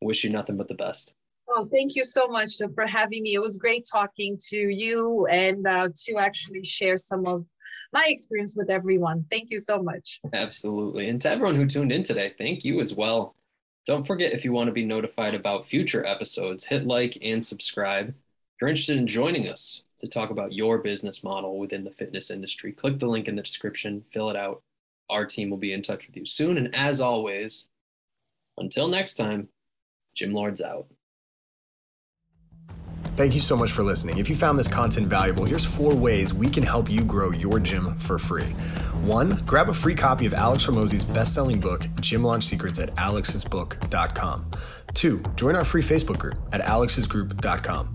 Wish you nothing but the best. Oh, thank you so much for having me. It was great talking to you and uh, to actually share some of my experience with everyone. Thank you so much. Absolutely. And to everyone who tuned in today, thank you as well. Don't forget if you want to be notified about future episodes, hit like and subscribe. If you're interested in joining us to talk about your business model within the fitness industry, click the link in the description, fill it out. Our team will be in touch with you soon. And as always, until next time, Gym Lords out. Thank you so much for listening. If you found this content valuable, here's four ways we can help you grow your gym for free. One, grab a free copy of Alex Hormozi's best-selling book, Gym Launch Secrets at alexsbook.com. Two, join our free Facebook group at alexsgroup.com.